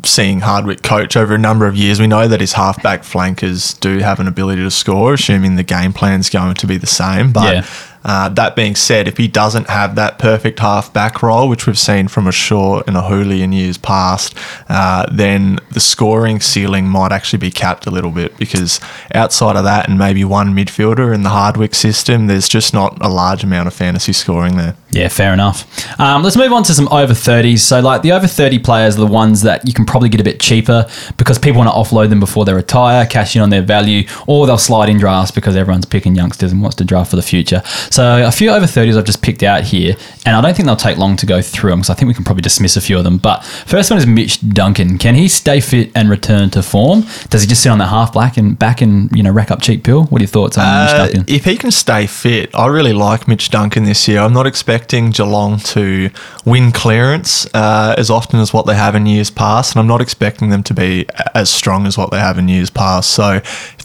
seeing Hardwick coach over a number of years, we know that his halfback flankers do have an ability to score, assuming the game plan's going to be the same. But Yeah. Uh, that being said, if he doesn't have that perfect halfback role, which we've seen from a Shaw and a Houli in years past, uh, then the scoring ceiling might actually be capped a little bit because outside of that and maybe one midfielder in the Hardwick system, there's just not a large amount of fantasy scoring there. Yeah, fair enough. Um, let's move on to some over 30s. So, like the over 30 players are the ones that you can probably get a bit cheaper because people want to offload them before they retire, cash in on their value, or they'll slide in drafts because everyone's picking youngsters and wants to draft for the future. So, a few over 30s I've just picked out here, and I don't think they'll take long to go through them because I think we can probably dismiss a few of them. But first one is Mitch Duncan. Can he stay fit and return to form? Does he just sit on that half black and back and you know rack up cheap pill? What are your thoughts on Mitch Uh, Duncan? if he can stay fit, I really like Mitch Duncan this year. I'm not expecting Geelong to win clearance uh, as often as what they have in years past, and I'm not expecting them to be as strong as what they have in years past. So,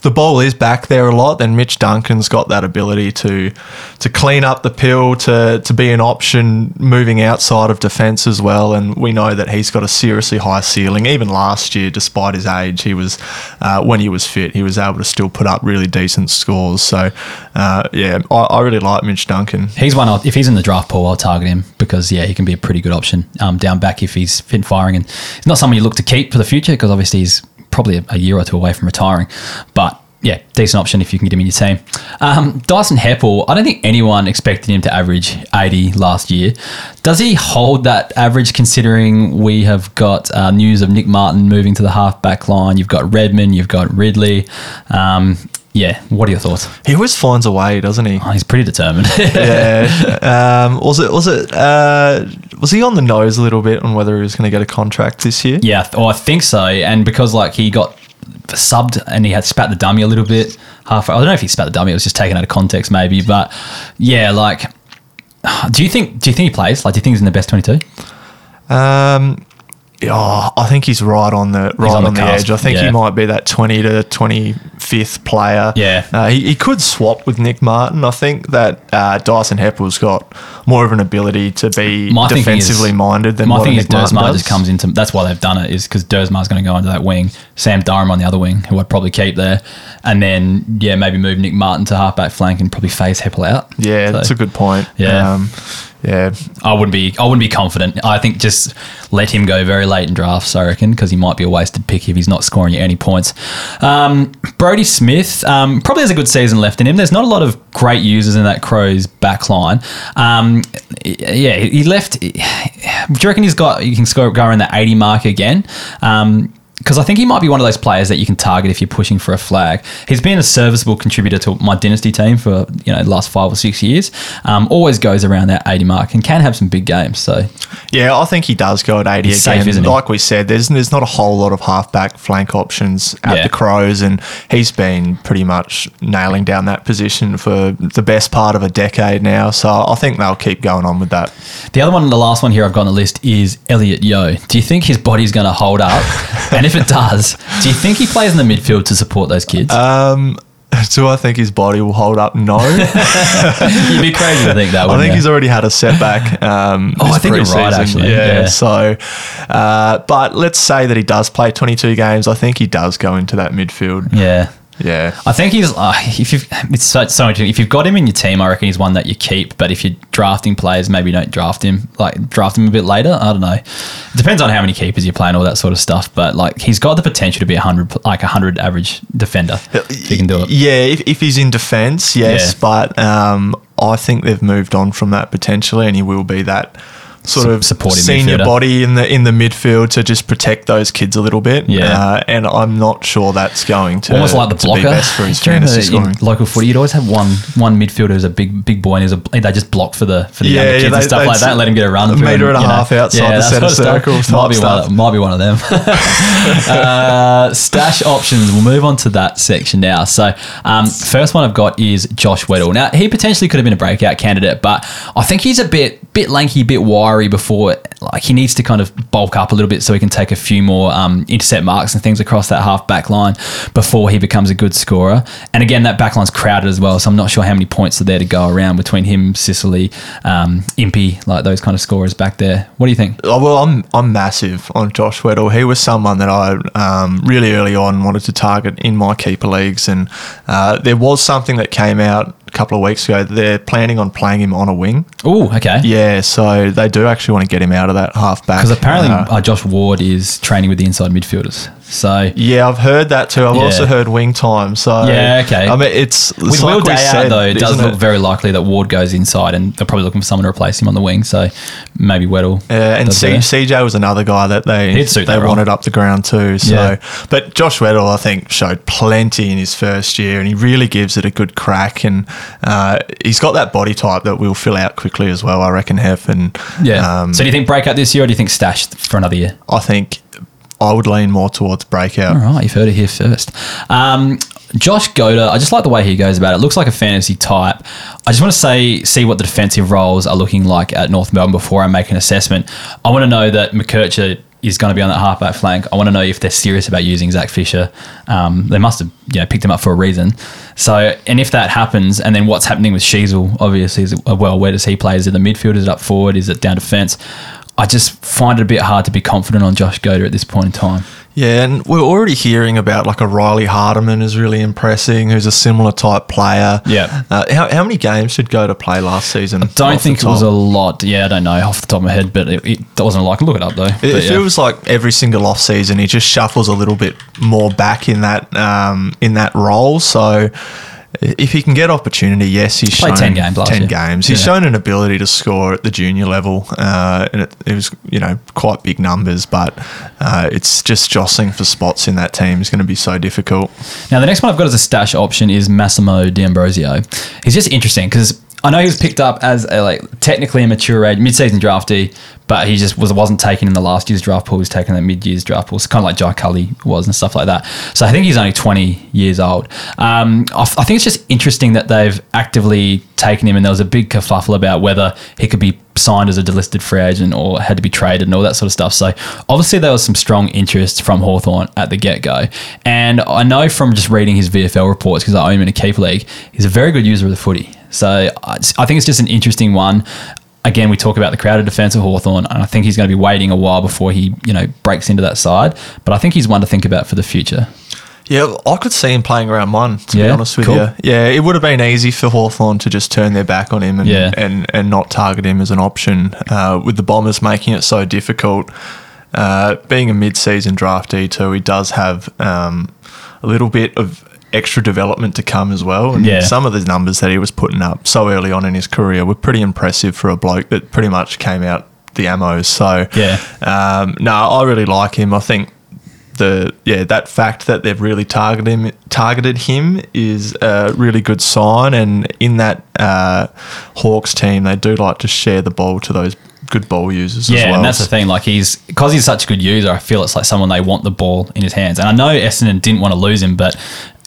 the ball is back there a lot, then Mitch Duncan's got that ability to to clean up the pill, to to be an option moving outside of defence as well. And we know that he's got a seriously high ceiling. Even last year, despite his age, he was uh, when he was fit, he was able to still put up really decent scores. So, uh, yeah, I, I really like Mitch Duncan. He's one. If he's in the draft pool, I'll target him because yeah, he can be a pretty good option um, down back if he's fit firing, and it's not someone you look to keep for the future because obviously he's probably a, a year or two away from retiring. But yeah, decent option if you can get him in your team. Um, Dyson Heppell, I don't think anyone expected him to average 80 last year. Does he hold that average considering we have got uh, news of Nick Martin moving to the half back line? You've got Redman, you've got Ridley. Um, Yeah. What are your thoughts? He always finds a way, doesn't he? Oh, he's pretty determined. yeah. Um, was it? Was it? Uh, was he on the nose a little bit on whether he was going to get a contract this year? yeah. Oh, I think so. And because like he got subbed and he had spat the dummy a little bit half. I don't know if he spat the dummy. It was just taken out of context, maybe. But yeah, like. Do you think? Do you think he plays? Like, do you think he's in the best twenty-two? Um, yeah, I think he's right on the right on on, the the, edge. I think yeah. he might be that twenty to twenty fifth player. Yeah. uh, he, he could swap with Nick Martin. I think that uh, Dyson Heppell's got more of an ability to be My defensively is- minded than My what thing is Nick Martin Duursma does. just comes into. That's why they've done it. Is because Duursma's going to go into that wing. Sam Durham on the other wing, who I'd probably keep there, and then yeah, maybe move Nick Martin to halfback flank and probably phase Heppell out. Yeah, So, that's a good point. Yeah. um, yeah. I wouldn't be. I wouldn't be confident. I think just let him go very late in drafts. I reckon because he might be a wasted pick if he's not scoring you any points. Um, Brodie Smith um, probably has a good season left in him. There's not a lot of great users in that Crows back line. Um, yeah, he left. Do you reckon he's got? You can score go around the 80 mark again? Um, because I think he might be one of those players that you can target if you're pushing for a flag. He's been a serviceable contributor to my dynasty team for you know the last five or six years. Um, always goes around that 80 mark and can have some big games. So Yeah, I think he does go at 80 He's again. safe, isn't he? like we said, there's there's not a whole lot of halfback flank options at Yeah. the Crows, and he's been pretty much nailing down that position for the best part of a decade now. So I think they'll keep going on with that. the other one, the last one here I've got on the list is Elliot Yeo. Do you think his body's going to hold up? and if it does, do you think he plays in the midfield to support those kids? Um, do I think his body will hold up? No. You'd be crazy to think that. I think you? he's already had a setback. Um, Oh, I think you're right, actually. Yeah. Yeah. So, uh, but let's say that he does play 22 games. I think he does go into that midfield. yeah. Yeah. I think he's uh, if you it's so, so interesting. If you've got him in your team, I reckon he's one that you keep. But if you're drafting players, maybe don't draft him. Like draft him a bit later. I don't know. It depends on how many keepers you're playing, all that sort of stuff. But like he's got the potential to be a hundred, like a hundred average defender. If he can do it. Yeah, if, if he's in defence, yes, Yeah. but um, I think they've moved on from that potentially, and he will be that sort of supporting senior midfielder. body in the in the midfield to just protect those kids a little bit. Yeah. uh, and I'm not sure that's going to Almost like the blocker. be best for his fantasy scoring. local footy, you'd always have one one midfielder who's a big big boy, and he's a, they just block for the for the Yeah, younger yeah, kids they- and stuff like that. s- Let him get a run. a metre and, and a you know, half outside the that centre circle. Might be one. Of, might be one of them. uh, stash options. We'll move on to that section now. So um, first one I've got is Josh Weddle. Now he potentially could have been a breakout candidate, but I think he's a bit bit lanky, bit wiry before. Like he needs to kind of bulk up a little bit so he can take a few more um, intercept marks and things across that half back line before he becomes a good scorer. And again, that back line's crowded as well, so I'm not sure how many points are there to go around between him, Sicily, um, Impey, like those kind of scorers back there. What do you think? Oh, well, I'm I'm massive on Josh Weddle. He was someone that I um, really early on wanted to target in my keeper leagues, and uh, there was something that came out couple of weeks ago. They're planning on playing him on a wing. Oh, okay. Yeah, so they do actually want to get him out of that half back. Because apparently Uh, uh, Josh Ward is training with the inside midfielders. So yeah, I've heard that too. I've Yeah. also heard wing time. So Yeah, okay. I mean, it's, it's with like Will Day said, out though, it does look very likely that Ward goes inside, and they're probably looking for someone to replace him on the wing. So maybe Weddle. Uh, and C- CJ was another guy that they they that wanted up the ground too. So, Yeah. but Josh Weddle, I think, showed plenty in his first year, and he really gives it a good crack. And uh, he's got that body type that will fill out quickly as well. I reckon, Hef, and Yeah. um, so do you think breakout this year, or do you think stash for another year? I think I would lean more towards breakout. All right, you've heard it here first. Um, Josh Goater, I just like the way he goes about it. Looks like a fantasy type. I just want to say, see what the defensive roles are looking like at North Melbourne before I make an assessment. I want to know that McKercher is going to be on that halfback flank. I want to know if they're serious about using Zac Fisher. Um, they must have you know, picked him up for a reason. So, and if that happens, and then what's happening with Sheezel, obviously, is well, where does he play? Is it in the midfield? Is it up forward? Is it down defence? I just find it a bit hard to be confident on Josh Goater at this point in time. Yeah, and we're already hearing about like a Riley Hardeman is really impressing, who's a similar type player. Yeah. Uh, how, how many games did Goater play last season? I don't think it was a lot. Yeah, I don't know off the top of my head, but it, it wasn't like look it up though. It, But it yeah. feels like every single off season he just shuffles a little bit more back in that um, in that role. So if he can get opportunity, yes, he's Played shown 10 games last 10 year. games. He's Yeah. shown an ability to score at the junior level, uh, and it, it was you know quite big numbers, but uh, it's just jostling for spots in that team is going to be so difficult. Now, the next one I've got as a stash option is Massimo D'Ambrosio. He's just interesting because I know he was picked up as a like technically a mature age mid-season draftee, but he just was wasn't taken in the last year's draft pool. He was taken in the mid-year's draft pool, so kind of like Jai Culley was and stuff like that. So I think he's only 20 years old. Um, I, I think it's just interesting that they've actively taken him, and there was a big kerfuffle about whether he could be signed as a delisted free agent or had to be traded and all that sort of stuff. So obviously there was some strong interest from Hawthorn at the get-go. And I know from just reading his VFL reports, because I own him in a keeper league, he's a very good user of the footy. So I think it's just an interesting one. Again, we talk about the crowded defence of Hawthorn, and I think he's going to be waiting a while before he, you know, breaks into that side. But I think he's one to think about for the future. Yeah, I could see him playing around one, to be honest with Cool. you. Yeah, it would have been easy for Hawthorn to just turn their back on him and, Yeah. and, and not target him as an option, uh, with the Bombers making it so difficult. Uh, being a mid season draftee, too, he does have um, a little bit of extra development to come as well. And Yeah. some of the numbers that he was putting up so early on in his career were pretty impressive for a bloke that pretty much came out the ammos. So, Yeah. um, no, I really like him. I think the yeah that fact that they've really targeted him targeted him is a really good sign. And in that uh, Hawks team, they do like to share the ball to those good ball users Yeah, as well. and that's the thing. Like he's because he's such a good user. I feel it's like someone they want the ball in his hands. And I know Essendon didn't want to lose him, but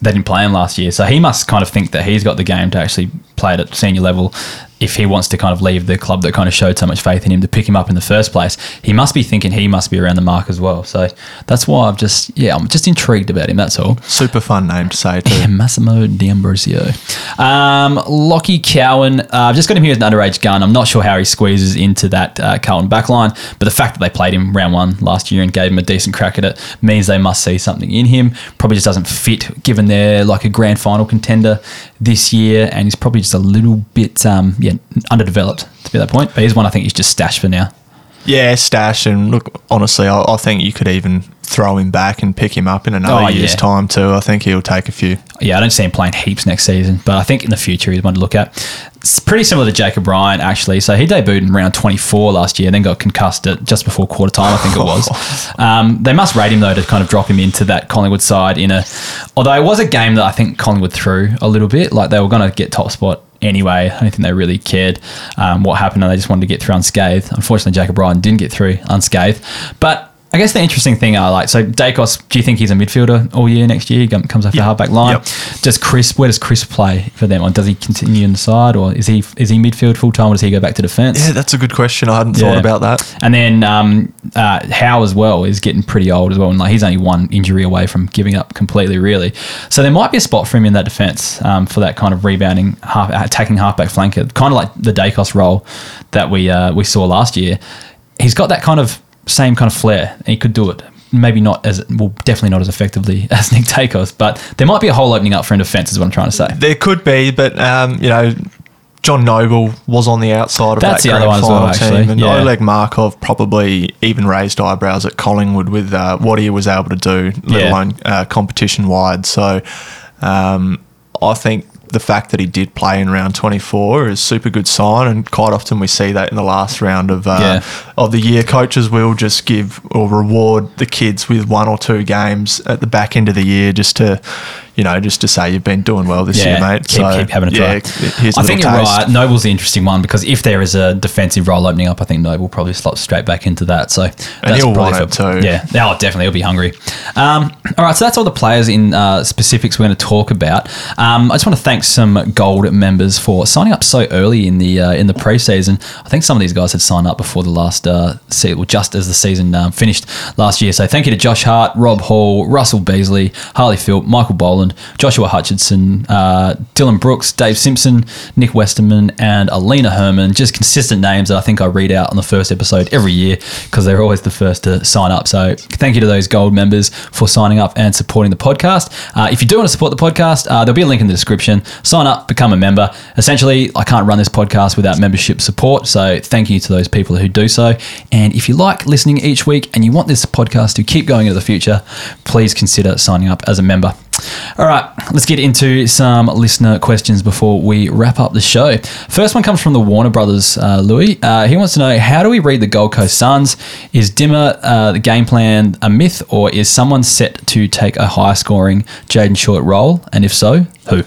they didn't play him last year, so he must kind of think that he's got the game to actually play it at senior level. If he wants to kind of leave the club that kind of showed so much faith in him to pick him up in the first place, he must be thinking he must be around the mark as well. So that's why I'm just yeah, I'm just intrigued about him. That's all. Super fun name to say too. Yeah, Massimo D'Ambrosio. Um, Lockie Cowan, uh, I've just got him here as an underage gun. I'm not sure how he squeezes into that uh, Carlton backline, but the fact that they played him round one last year and gave him a decent crack at it means they must see something in him. Probably just doesn't fit given they're like a grand final contender this year, and he's probably just a little bit um, yeah underdeveloped to be that point. But he's one I think he's just stashed for now. Yeah, stash and look. Honestly, I, I think you could even throw him back and pick him up in another Oh, year's yeah. time too. I think he'll take a few. yeah, I don't see him playing heaps next season, but I think in the future he's one to look at. It's pretty similar to Jakob Ryan, actually. So he debuted in round 24 last year, then got concussed at just before quarter time, I think it was. Um, they must rate him, though, to kind of drop him into that Collingwood side in a. Although it was a game that I think Collingwood threw a little bit. Like they were going to get top spot anyway. I don't think they really cared um, what happened, and they just wanted to get through unscathed. Unfortunately, Jakob Ryan didn't get through unscathed. But I guess the interesting thing I like so Daicos. Do you think he's a midfielder all year next year? He comes off the halfback line. Yep. Does Chris? Where does Chris play for them? Or does he continue inside, or is he is he midfield full time, or does he go back to defence? Yeah, that's a good question. I hadn't thought about that. And then um, uh, Howe as well is getting pretty old as well, and like he's only one injury away from giving up completely, really. So there might be a spot for him in that defence um, for that kind of rebounding, half, attacking halfback flanker, kind of like the Daicos role that we uh, we saw last year. He's got that kind of same kind of flair, and he could do it. Maybe not as well, definitely not as effectively as Nick Daicos, but there might be a hole opening up for in defence. Is what I'm trying to say. There could be, but um, you know, John Noble was on the outside of That's that the other grand well, final actually. team, and Yeah. Oleg Markov probably even raised eyebrows at Collingwood with uh, what he was able to do, let Yeah. alone uh, competition wide. So, um, I think. The fact that he did play in round 24 is super good sign, and quite often we see that in the last round of uh, Yeah. of the year. Coaches will just give or reward the kids with one or two games at the back end of the year, just to, you know, just to say you've been doing well this year, mate. Keep, keep having a try. Yeah, here's I think you're right. Noble's the interesting one because if there is a defensive role opening up, I think Noble probably slots straight back into that. So that's he'll want for- it too. Yeah, oh, definitely he'll be hungry. Um, all right, so that's all the players in uh, specifics we're going to talk about. Um, I just want to thank some gold members for signing up so early in the uh, in the preseason. I think some of these guys had signed up before the last uh, se- well, just as the season um, finished last year. So thank you to Josh Hart, Rob Hall, Russell Beasley, Harley Philp, Michael Boland, Joshua Hutchinson, uh, Dylan Brooks, Dave Simpson, Nick Westerman, and Alina Herman. Just consistent names that I think I read out on the first episode every year because they're always the first to sign up. So thank you to those gold members for signing up and supporting the podcast. Uh, if you do want to support the podcast, uh, there'll be a link in the description. Sign up, become a member. Essentially, I can't run this podcast without membership support. So thank you to those people who do so. And if you like listening each week and you want this podcast to keep going into the future, please consider signing up as a member. All right, let's get into some listener questions before we wrap up the show. First one comes from the Warner Brothers, uh, Louis. Uh, he wants to know how do we read the Gold Coast Suns? Is Dimma uh, the game plan a myth, or is someone set to take a high scoring Jayden Short role? And if so, who?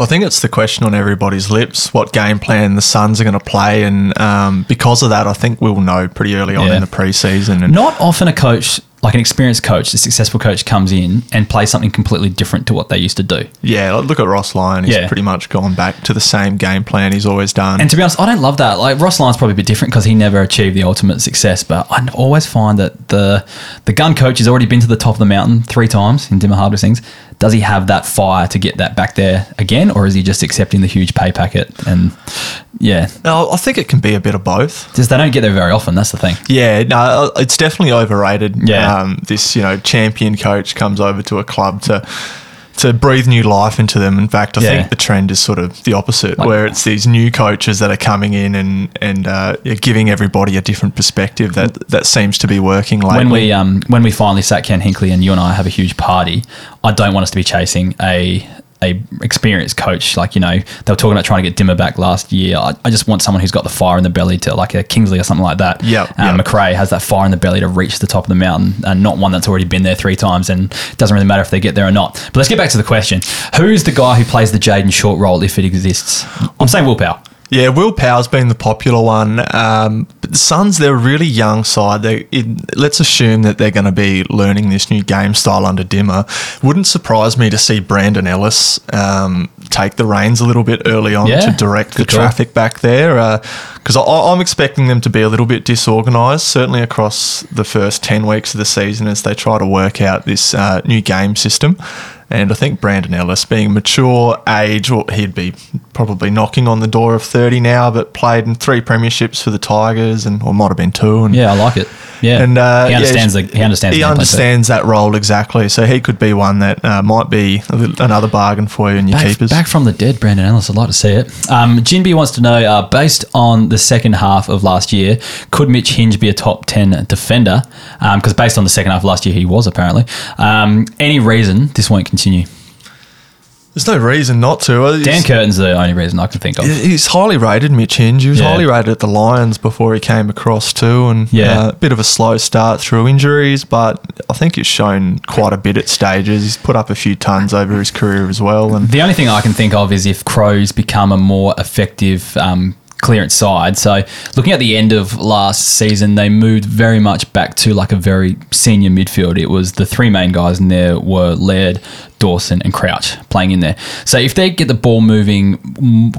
I think it's the question on everybody's lips what game plan the Suns are going to play. And um, because of that, I think we'll know pretty early on Yeah. in the preseason. And Not often a coach, like an experienced coach, a successful coach, comes in and plays something completely different to what they used to do. yeah, look at Ross Lyon. He's Yeah. pretty much gone back to the same game plan he's always done. And to be honest, I don't love that. Like Ross Lyon's probably a bit different because he never achieved the ultimate success. But I always find that the the gun coach has already been to the top of the mountain three times in Dimma Hardware things. Does he have that fire to get that back there again, or is he just accepting the huge pay packet? And yeah, no, I think it can be a bit of both. just they don't get there very often. That's the thing. Yeah, no, it's definitely overrated. Yeah. um, this you know champion coach comes over to a club to to breathe new life into them. In fact, I Yeah. think the trend is sort of the opposite, Like- where it's these new coaches that are coming in and and uh, giving everybody a different perspective that that seems to be working lately. when we um when we finally sat Ken Hinkley and you and I have a huge party, I don't want us to be chasing a a experienced coach like you know they were talking about trying to get Dimma back last year. I, I just want someone who's got the fire in the belly to like a Kingsley or something like that. Yeah, um, yep. McRae has that fire in the belly to reach the top of the mountain, and not one that's already been there three times. And it doesn't really matter if they get there or not. But let's get back to the question: Who's the guy who plays the Jayden Short role if it exists? I'm saying Wil Powell. Yeah, Will Power's been the popular one. Um, the Suns, they're a really young side. They, it, let's assume that they're going to be learning this new game style under Dimma. Wouldn't surprise me to see Brandon Ellis um, take the reins a little bit early on Yeah, to direct the traffic back there. Because I I'm expecting them to be a little bit disorganised, certainly across the first 10 weeks of the season as they try to work out this uh, new game system. And I think Brandon Ellis, being mature age, well, he'd be probably knocking on the door of 30 now, but played in three premierships for the Tigers, and or might have been two. And Yeah, I like it. Yeah, and uh, he yeah, understands the he understands he understands that role exactly. So he could be one that uh, might be a little, another bargain for you in your Back, keepers. back from the dead, Brandon Ellis. I'd like to see it. Um, Jinby wants to know, uh, based on the second half of last year, could Mitch Hinge be a top 10 defender? Because based on the second half of last year, he was apparently. Um, any reason this won't continue? There's no reason not to. Uh, Dan he's- Curtin's the only reason I can think of. He's highly rated, Mitch Hinge. He was Yeah. highly rated at the Lions before he came across too, and Yeah. uh, a bit of a slow start through injuries, but I think he's shown quite a bit at stages. He's put up a few tons over his career as well, and The only thing I can think of is if Crows become a more effective um, clearance side. So looking at the end of last season, they moved very much back to like a very senior midfield. It was the three main guys in there were Laird, Dawson, and Crouch playing in there. So if they get the ball moving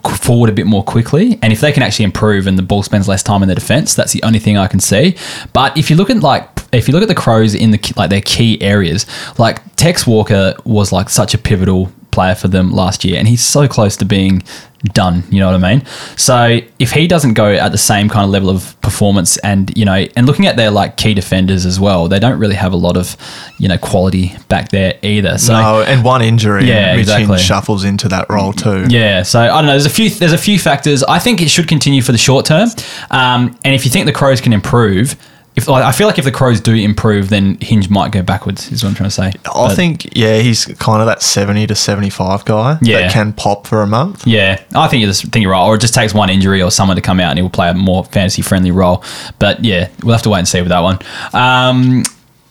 forward a bit more quickly, and if they can actually improve and the ball spends less time in the defense, that's the only thing I can see. But if you look at like if you look at the Crows in the like their key areas, like Tex Walker was like such a pivotal player for them last year, and he's so close to being done. You know what I mean? So if he doesn't go at the same kind of level of performance, and you know, and looking at their like key defenders as well, they don't really have a lot of you know quality back there either. So. no, and one injury, Yeah, Mitch exactly. Shuffles into that role too. Yeah, so I don't know. There's a few. There's a few factors. I think it should continue for the short term. Um, and if you think the Crows can improve, if like, I feel like if the Crows do improve, then Hinge might go backwards. Is what I'm trying to say. I But- think yeah, he's kind of that seventy to seventy-five guy Yeah. that can pop for a month. Yeah, I think you're just think you're right. Or it just takes one injury or someone to come out and he will play a more fantasy friendly role. But yeah, we'll have to wait and see with that one. Um,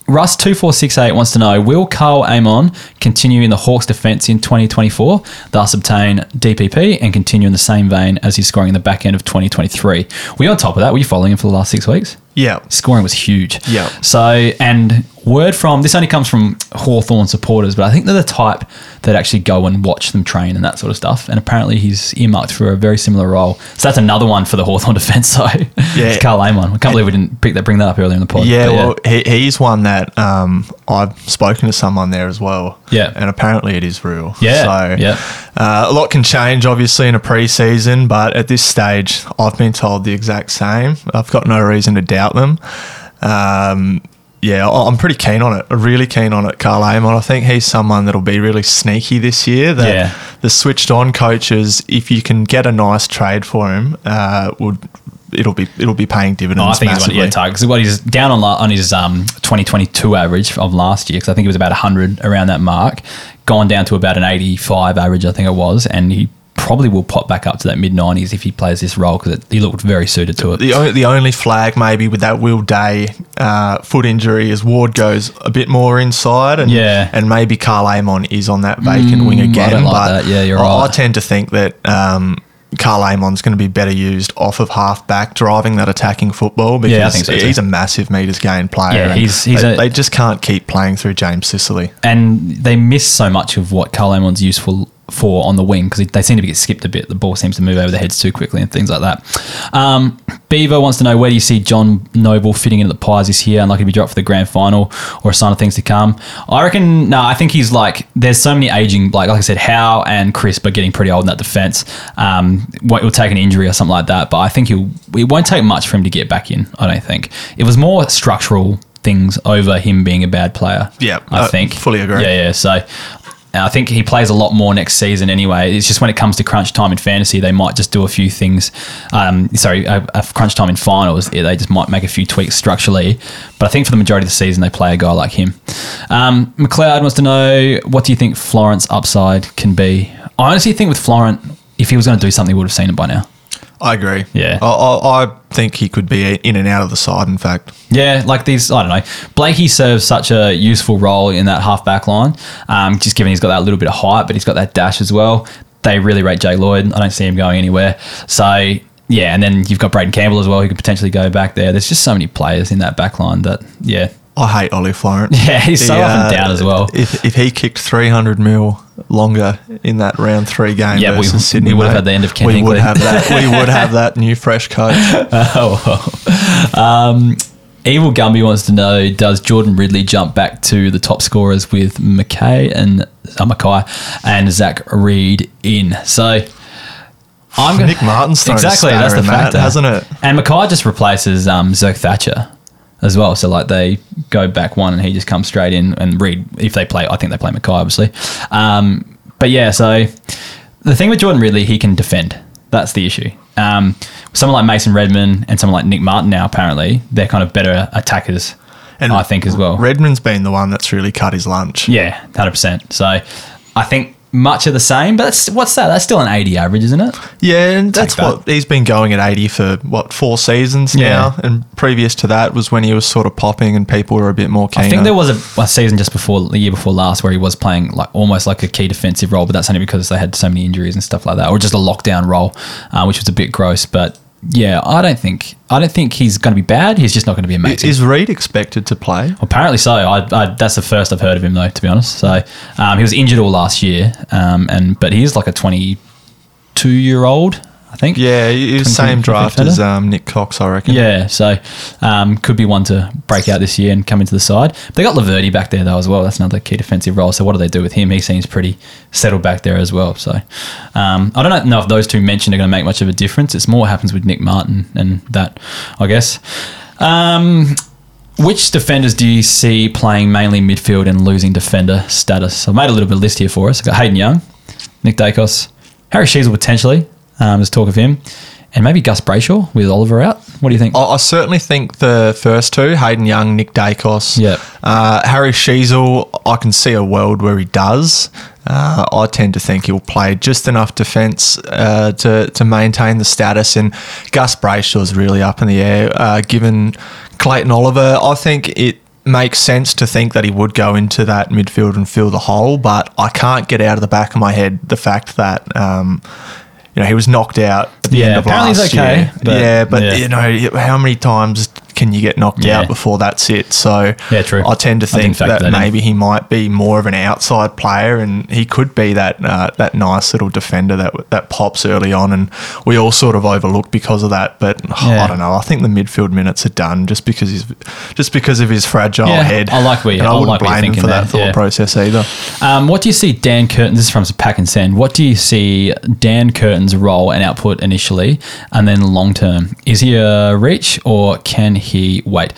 Russ two four six eight wants to know: Will Karl Amon continue in the Hawks' defense in 2024, thus obtain DPP and continue in the same vein as he's scoring in the back end of 2023? Were you on top of that? Were you following him for the last six weeks? Yeah, Scoring was huge. Yeah. So, and word from this only comes from Hawthorn supporters, but I think they're the type that actually go and watch them train and that sort of stuff. And apparently he's earmarked for a very similar role. So that's another one for the Hawthorn defence. So Yeah. it's Karl Amon. I can't believe we didn't pick that, bring that up earlier in the pod. Yeah, But well, he, he's one that um, I've spoken to someone there as well. Yeah. and apparently it is real. Yeah, so yeah. uh, a lot can change obviously in a pre-season, but at this stage, I've been told the exact same. I've got no reason to doubt them. Um, yeah, I'm pretty keen on it. Really keen on it, Karl Amon. I think he's someone that'll be really sneaky this year. That Yeah. the switched on coaches, if you can get a nice trade for him, uh, would it'll be it'll be paying dividends. No, I think he's massively. one yeah, target because what he's down on on his um 2022 average of last year because I think it was about 100 around that mark. gone down to about an 85 average, I think it was, and he probably will pop back up to that mid 90s if he plays this role because he looked very suited to it. The, o- the only flag maybe with that Will Day uh, foot injury is Ward goes a bit more inside, and Yeah. and maybe Karl Amon is on that vacant wing Mm, I again. like but. Yeah, you're I, I tend to think that. Um, Karl Amon's going to be better used off of half back, driving that attacking football because Yeah, I think so he's a massive meters gain player. Yeah, he's- he's they, a- they just can't keep playing through James Sicily. and they miss so much of what Karl Amon's useful for on the wing because they seem to get skipped a bit. The ball seems to move over their heads too quickly and things like that. Um, Beaver wants to know where do you see John Noble fitting into the Pies this year, unlikely to be dropped for the grand final or a sign of things to come. I reckon. No, I think he's like. There's so many aging. Like like I said, Howe and Crisp are getting pretty old in that defense. Um, what will take an injury or something like that, but I think he'll. It won't take much for him to get back in. I don't think it was more structural things over him being a bad player. Yeah, I uh, think fully agree. Yeah, yeah. So and I think he plays a lot more next season anyway. It's just when it comes to crunch time in fantasy, they might just do a few things. Um, sorry, a, a crunch time in finals, they just might make a few tweaks structurally. But I think for the majority of the season, they play a guy like him. Um, McLeod wants to know what do you think Florent's upside can be? I honestly think with Florent, if he was going to do something, we would have seen it by now. I agree. Yeah. I, I, I think he could be in and out of the side. In fact, Yeah, like these, I don't know. Blakey serves such a useful role in that half back line, um, just given he's got that little bit of height, but he's got that dash as well. They really rate Jay Lloyd. I don't see him going anywhere. So, yeah, and then you've got Braden Campbell as well, who could potentially go back there. There's just so many players in that back line that, yeah. I hate Ollie Florent. Yeah, he's so up and down as well. If, if he kicked 300 mil longer in that round three game Yeah, we- Sydney, we would have had the end of Ken We would have that. We would have that new fresh coach. oh, well. Um, Evil Gumby wants to know Does Jordan Ridley jump back to the top scorers with McKay and uh, McKay and Zach Reid in? So. I'm gonna- Nick Martin's thrown exactly that's the in that, factor, hasn't it? And McKay just replaces um, Zerk Thatcher as well. So like they go back one and he just comes straight in and read if they play. I think they play McKay obviously. Um, but yeah, so the thing with Jordan Ridley, he can defend. That's the issue. Um, someone like Mason Redman and someone like Nick Martin now apparently they're kind of better attackers. And I think as well. Redman's been the one that's really cut his lunch. Yeah, hundred percent. So I think much of the same, but that's, what's that? That's still an eighty average, isn't it? Yeah, and that's that. what he's been going at 80 for what four seasons Yeah. now. And previous to that was when he was sort of popping and people were a bit more keen. I think there was a, a season just before the year before last where he was playing like almost like a key defensive role, but that's only because they had so many injuries and stuff like that, or just a lockdown role, uh, which was a bit gross. But yeah, I don't think I don't think he's going to be bad. He's just not going to be amazing. Is Reid expected to play? Apparently so. I, I, that's the first I've heard of him though, to be honest. So um, he was injured all last year, um, and but he's like a twenty-two-year-old, I think. Yeah, he was same draft as um, Nick Cox, I reckon. Yeah, so um, could be one to break out this year and come into the side. They got Laverty back there though as well. That's another key defensive role. So what do they do with him? He seems pretty settled back there as well. So um, I don't know if those two mentioned are going to make much of a difference. It's more what happens with Nick Martin and that, I guess. Um, which defenders do you see playing mainly midfield and losing defender status? I've made a little bit of a list here for us. I've got Hayden Young, Nick Daicos, Harry Sheezel potentially. Um, there's talk of him. And maybe Gus Brayshaw with Oliver out. What do you think? I, I certainly think the first two, Hayden Young, Nick Daicos, Yep. uh, Harry Sheezel, I can see a world where he does. Uh, I tend to think he'll play just enough defence uh, to to maintain the status, and Gus Brayshaw's really up in the air. Uh, given Clayton Oliver, I think it makes sense to think that he would go into that midfield and fill the hole, but I can't get out of the back of my head the fact that. Um, you know, he was knocked out at the Yeah, end of apparently last he's okay, year. but- yeah, but yeah. you know, how many times can you get knocked Yeah. out before that's it? So Yeah, true. I tend to think factor that, that in. maybe he might be more of an outside player, and he could be that uh, that nice little defender that that pops early on, and we all sort of overlook because of that. But Yeah. I don't know. I think the midfield minutes are done just because he's just because of his fragile Yeah, head. I like where you- and I I wouldn't like blame him for that there, thought process either. Um, what do you see Dan Curtin? This is from Pack and Send. What do you see Dan Curtin's role and output initially, and then long term? Is he a reach or can he wait?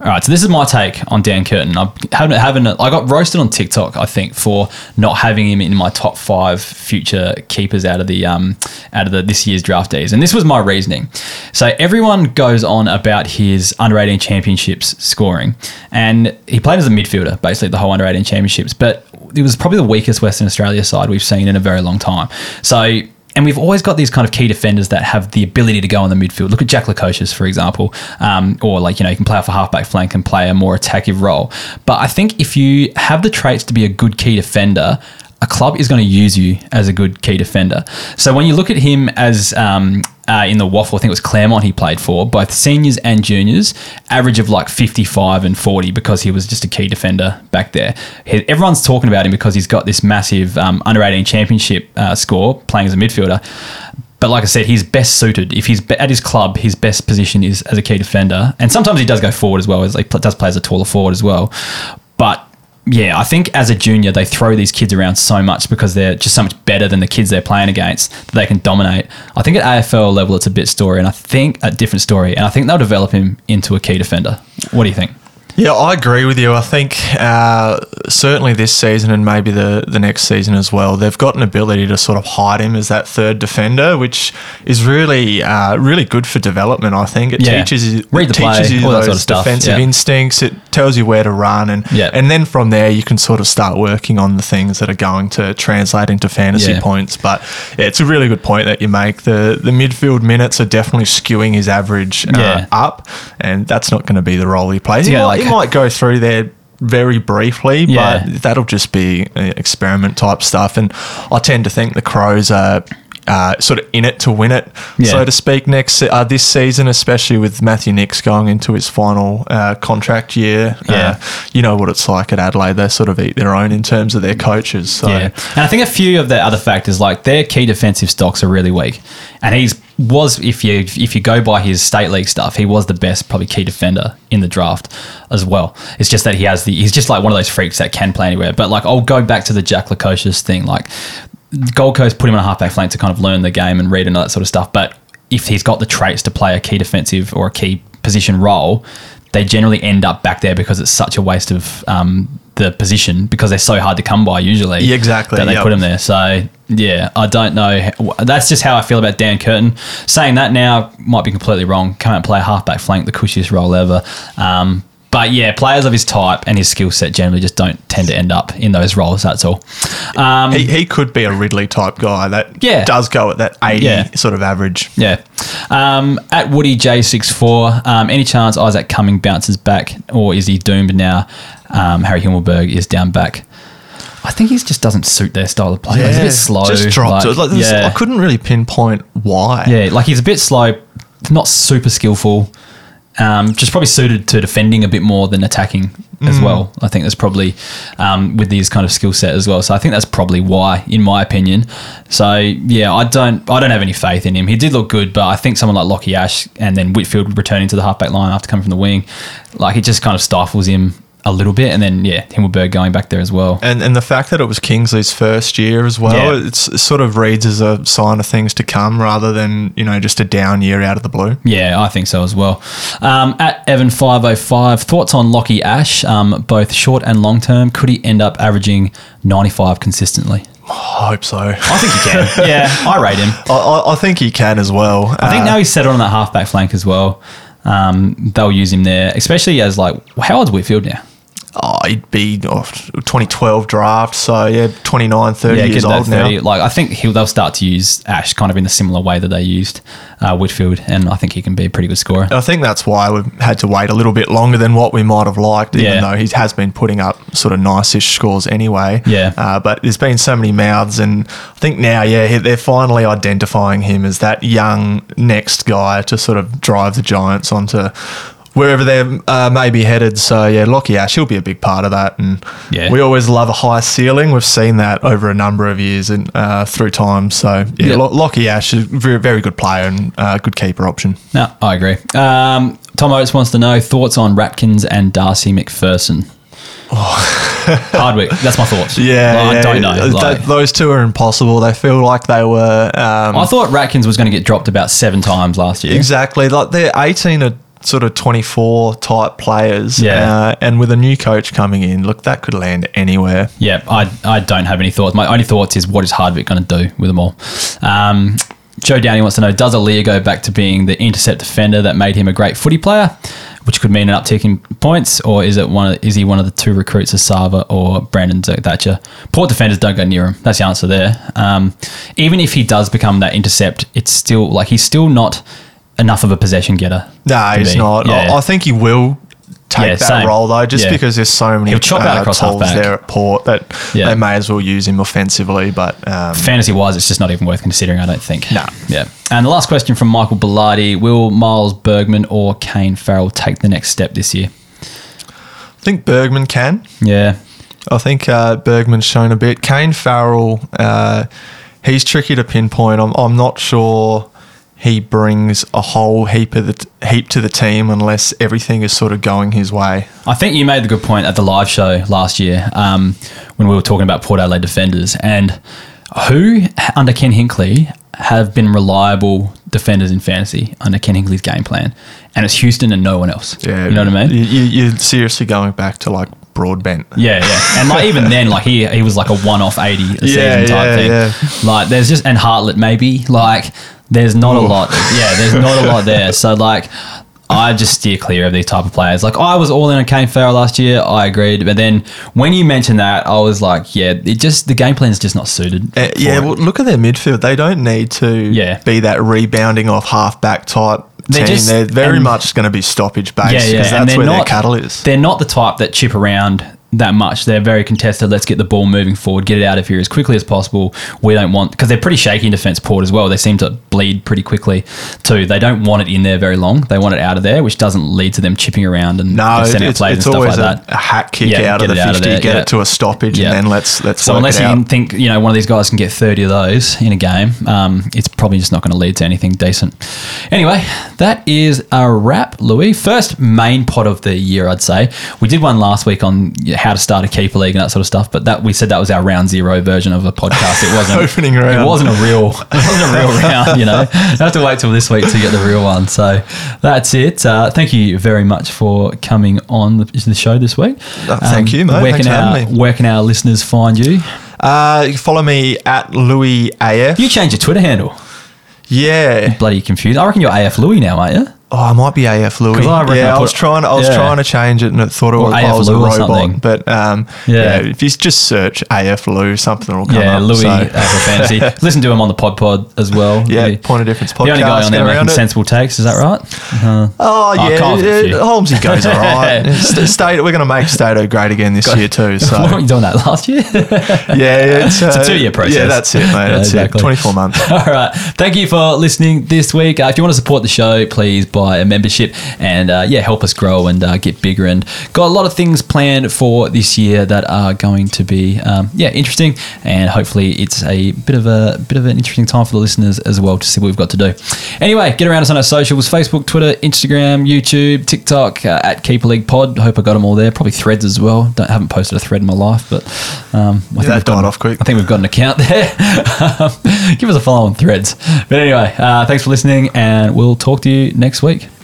All right, so this is my take on Dan Curtin. I haven't, haven't I got roasted on TikTok, I think, for not having him in my top five future keepers out of the um, out of the this year's draftees, and this was my reasoning. So everyone goes on about his under 18 championships scoring, and he played as a midfielder, basically the whole under 18 championships. But it was probably the weakest Western Australia side we've seen in a very long time. So. And we've always got these kind of key defenders that have the ability to go in the midfield. Look at Jack Lukosius, for example, um, or like you know you can play off a halfback flank and play a more attacking role. But I think if you have the traits to be a good key defender, a club is going to use you as a good key defender. So when you look at him as um, uh, in the WAFL, I think it was Claremont he played for, both seniors and juniors, average of like 55 and 40 because he was just a key defender back there. He, everyone's talking about him because he's got this massive um, under 18 championship uh, score playing as a midfielder. But like I said, he's best suited. If he's at his club, his best position is as a key defender, and sometimes he does go forward as well. As he does play as a taller forward as well. But yeah, I think as a junior, they throw these kids around so much because they're just so much better than the kids they're playing against that they can dominate. I think at AFL level, it's a bit story, and I think a different story, and I think they'll develop him into a key defender. What do you think? Yeah, I agree with you. I think uh, certainly this season and maybe the, the next season as well, they've got an ability to sort of hide him as that third defender, which is really uh, really good for development. I think it Yeah. teaches you Read the teaches play, you all those sort of stuff, defensive yeah. instincts. It tells you where to run, and Yeah. and then from there you can sort of start working on the things that are going to translate into fantasy points. But yeah, it's a really good point that you make. the The midfield minutes are definitely skewing his average uh, up, and that's not going to be the role he plays. Yeah, like- might go through there very briefly, Yeah. but that'll just be uh, experiment type stuff. And I tend to think the Crows are. Uh, sort of in it to win it, Yeah. so to speak. Next uh, this season, especially with Matthew Nicks going into his final uh, contract year, Yeah. uh, you know what it's like at Adelaide. They sort of eat their own in terms of their coaches. So Yeah, and I think a few of the other factors, like their key defensive stocks, are really weak. And he's was if you if you go by his state league stuff, he was the best probably key defender in the draft as well. It's just that he has the he's just like one of those freaks that can play anywhere. But like I'll go back to the Jack Lukosius thing, like Gold Coast put him on a halfback flank to kind of learn the game and read and all that sort of stuff. But if he's got the traits to play a key defensive or a key position role, they generally end up back there because it's such a waste of um, the position because they're so hard to come by usually. Yeah, exactly, That they yep. put him there. So yeah, I don't know. That's just how I feel about Dan Curtin. Saying that now might be completely wrong. Can't play a halfback flank, the cushiest role ever. Um, but yeah, players of his type and his skill set generally just don't tend to end up in those roles. That's all. Um, he, he could be a Ridley type guy that Yeah. does go at that eighty Yeah. sort of average. Yeah. Um, at Woody J64, um, any chance Isaac Cumming bounces back, or is he doomed now? Um, Harry Himmelberg is down back. I think he just doesn't suit their style of play. He's a bit slow. Just dropped like- it. Like, yeah. I couldn't really pinpoint why. Yeah, like he's a bit slow, not super skillful. Um, just probably suited to defending a bit more than attacking as Mm. well. I think that's probably um, with these kind of skill set as well. So I think that's probably why, in my opinion. So yeah, I don't, I don't have any faith in him. He did look good, but I think someone like Lachie Ash and then Whitfield returning to the halfback line after coming from the wing, like it just kind of stifles him a little bit. And then yeah, Himmelberg going back there as well. And and the fact that it was Kingsley's first year as well, Yeah. it's, it sort of reads as a sign of things to come rather than you know just a down year out of the blue. Yeah, I think so as well. Um, at Evan five oh five, thoughts on Lachie Ash, um, both short and long term. Could he end up averaging ninety five consistently? I hope so. I think he can. yeah, I rate him. I, I, I think he can as well. I think Uh, now he's settled on that halfback flank as well. Um, they'll use him there, especially as like how old's Whitfield now? Oh, he'd be oh, 2012 draft, so yeah, 29, 30 Yeah, years old now. Like I think he'll they'll start to use Ash kind of in a similar way that they used uh, Whitfield, and I think he can be a pretty good scorer. I think that's why we've had to wait a little bit longer than what we might have liked, even Yeah. though he has been putting up sort of nice-ish scores anyway. Yeah. Uh, but there's been so many mouths, and I think now, yeah, they're finally identifying him as that young next guy to sort of drive the Giants onto wherever they uh, may be headed. So yeah, Lachie Ash, he'll be a big part of that, and Yeah. we always love a high ceiling. We've seen that over a number of years and uh, through time. So yeah, Yeah. Lo- Lachie Ash is a very, very good player and uh, good keeper option. No, I agree. Um, Tom Oates wants to know thoughts on Ratkins and Darcy Macpherson. Hardwick, that's my thoughts. Oh. Yeah, Like, I don't know. Like- those two are impossible. They feel like they were um, I thought Ratkins was going to get dropped about seven times last year. exactly like they're eighteen to sort of twenty four type players. Yeah. uh, and with a new coach coming in, look, that could land anywhere. Yeah, I, I don't have any thoughts. My only thoughts is what is Hardwick going to do with them all? Um, Joe Downey wants to know Does Aliir go back to being the intercept defender that made him a great footy player? which could mean an uptick in points, or is it one? Of, is he one of the two recruits, Esava or Brandon Thatcher? Port defenders don't go near him. That's the answer there. Um, even if he does become that intercept, it's still like he's still not enough of a possession getter. No, he's be. not. Yeah. I, think he will take Yeah, that same. role though, just Yeah. because there's so many He'll chop out uh, tools there at Port that they may as well use him offensively. But um, Fantasy wise, it's just not even worth considering, I don't think. No. Yeah. And the last question from Michael Bellardi Will Miles Bergman or Kane Farrell take the next step this year? I think Bergman can. Yeah. I think uh, Bergman's shown a bit. Kane Farrell, uh, he's tricky to pinpoint. I'm, I'm not sure he brings a whole heap of the t- heap to the team unless everything is sort of going his way. I think you made the good point at the live show last year um, when we were talking about Port Adelaide defenders and who under Ken Hinkley have been reliable defenders in fantasy under Ken Hinkley's game plan, and it's Houston and no one else. Yeah, you know what I mean. You, you're seriously going back to like Broadbent. Yeah, yeah, and like even then, like he he was like a one-off eighty a Yeah, season type yeah, thing. yeah. Like there's just and Hartlett maybe like there's not a lot. Yeah, there's not a lot there. So like. I just steer clear of these type of players. Like I was all in on Kane Farrell last year. I agreed, but then when you mentioned that, I was like, yeah, it just the game plan is just not suited. Uh, yeah, well, look at their midfield. They don't need to Yeah. be that rebounding off half back type They're team. just- they're very and- much going to be stoppage based yeah, because yeah, and that's where their not cattle is. They're not the type that chip around that much. They're very contested. Let's get the ball moving forward, get it out of here as quickly as possible. We don't want because they're pretty shaky in defence port as well. They seem to bleed pretty quickly too. They don't want it in there very long. They want it out of there, which doesn't lead to them chipping around and, No, sending it's, plays it's and stuff like a, that. a hat kick Yeah, out of the out of 50, there, get yeah. it to a stoppage, Yeah. and then let's let's So unless you think, you know, one of these guys can get 30 of those in a game, um, it's probably just not going to lead to anything decent. Anyway, that is a wrap, Louis. First main pot of the year, I'd say. We did one last week on how to start a keeper league and that sort of stuff, but that we said that was our round zero version of a podcast. It wasn't Opening round. It wasn't a real. It wasn't a real round. You know, you have to wait till this week to get the real one. So that's it. Uh, thank you very much for coming on the, the show this week. Uh, thank you, mate. Where Thanks can our where can our listeners find you? Uh, you can follow me at Louis AF. You changed your Twitter handle. yeah. Bloody confused. I reckon you're AF Louis now, aren't you? Oh, I might be AF Louis. I yeah, I I, was trying. I was yeah. trying to change it, and it thought it was, I was a robot. something. But um, Yeah. yeah. if you just search AF Lou, something will come yeah, up. Louis so- AF Fantasy. Listen to him on the Pod Pod as well. Yeah, The- Point of Difference podcast. The only guy on there making it. sensible takes. Is that right? Uh, Oh Oh, yeah, a few. Holmesy goes all right. St- Stato, we're going to make Stato great again this year too. So What were you doing that last year? yeah, it's, uh, a two-year process. Yeah, that's it, mate. Yeah, That's exactly. it. Twenty four months. All right. Thank you for listening this week. Uh, if you want to support the show, please buy a membership and uh, yeah, help us grow and uh, get bigger. And got a lot of things planned for this year that are going to be um, yeah interesting. And hopefully, it's a bit of a bit of an interesting time for the listeners as well to see what we've got to do. Anyway, get around us on our socials: Facebook, Twitter, Instagram, YouTube, TikTok uh, at Keeper League Pod. Hope I got them all there. Probably threads as well. Don't haven't posted a thread in my life, but um, I think that we've got died an- off quick. I think we've got an account there. Give us a follow on threads. But anyway, uh, thanks for listening, and we'll talk to you next week.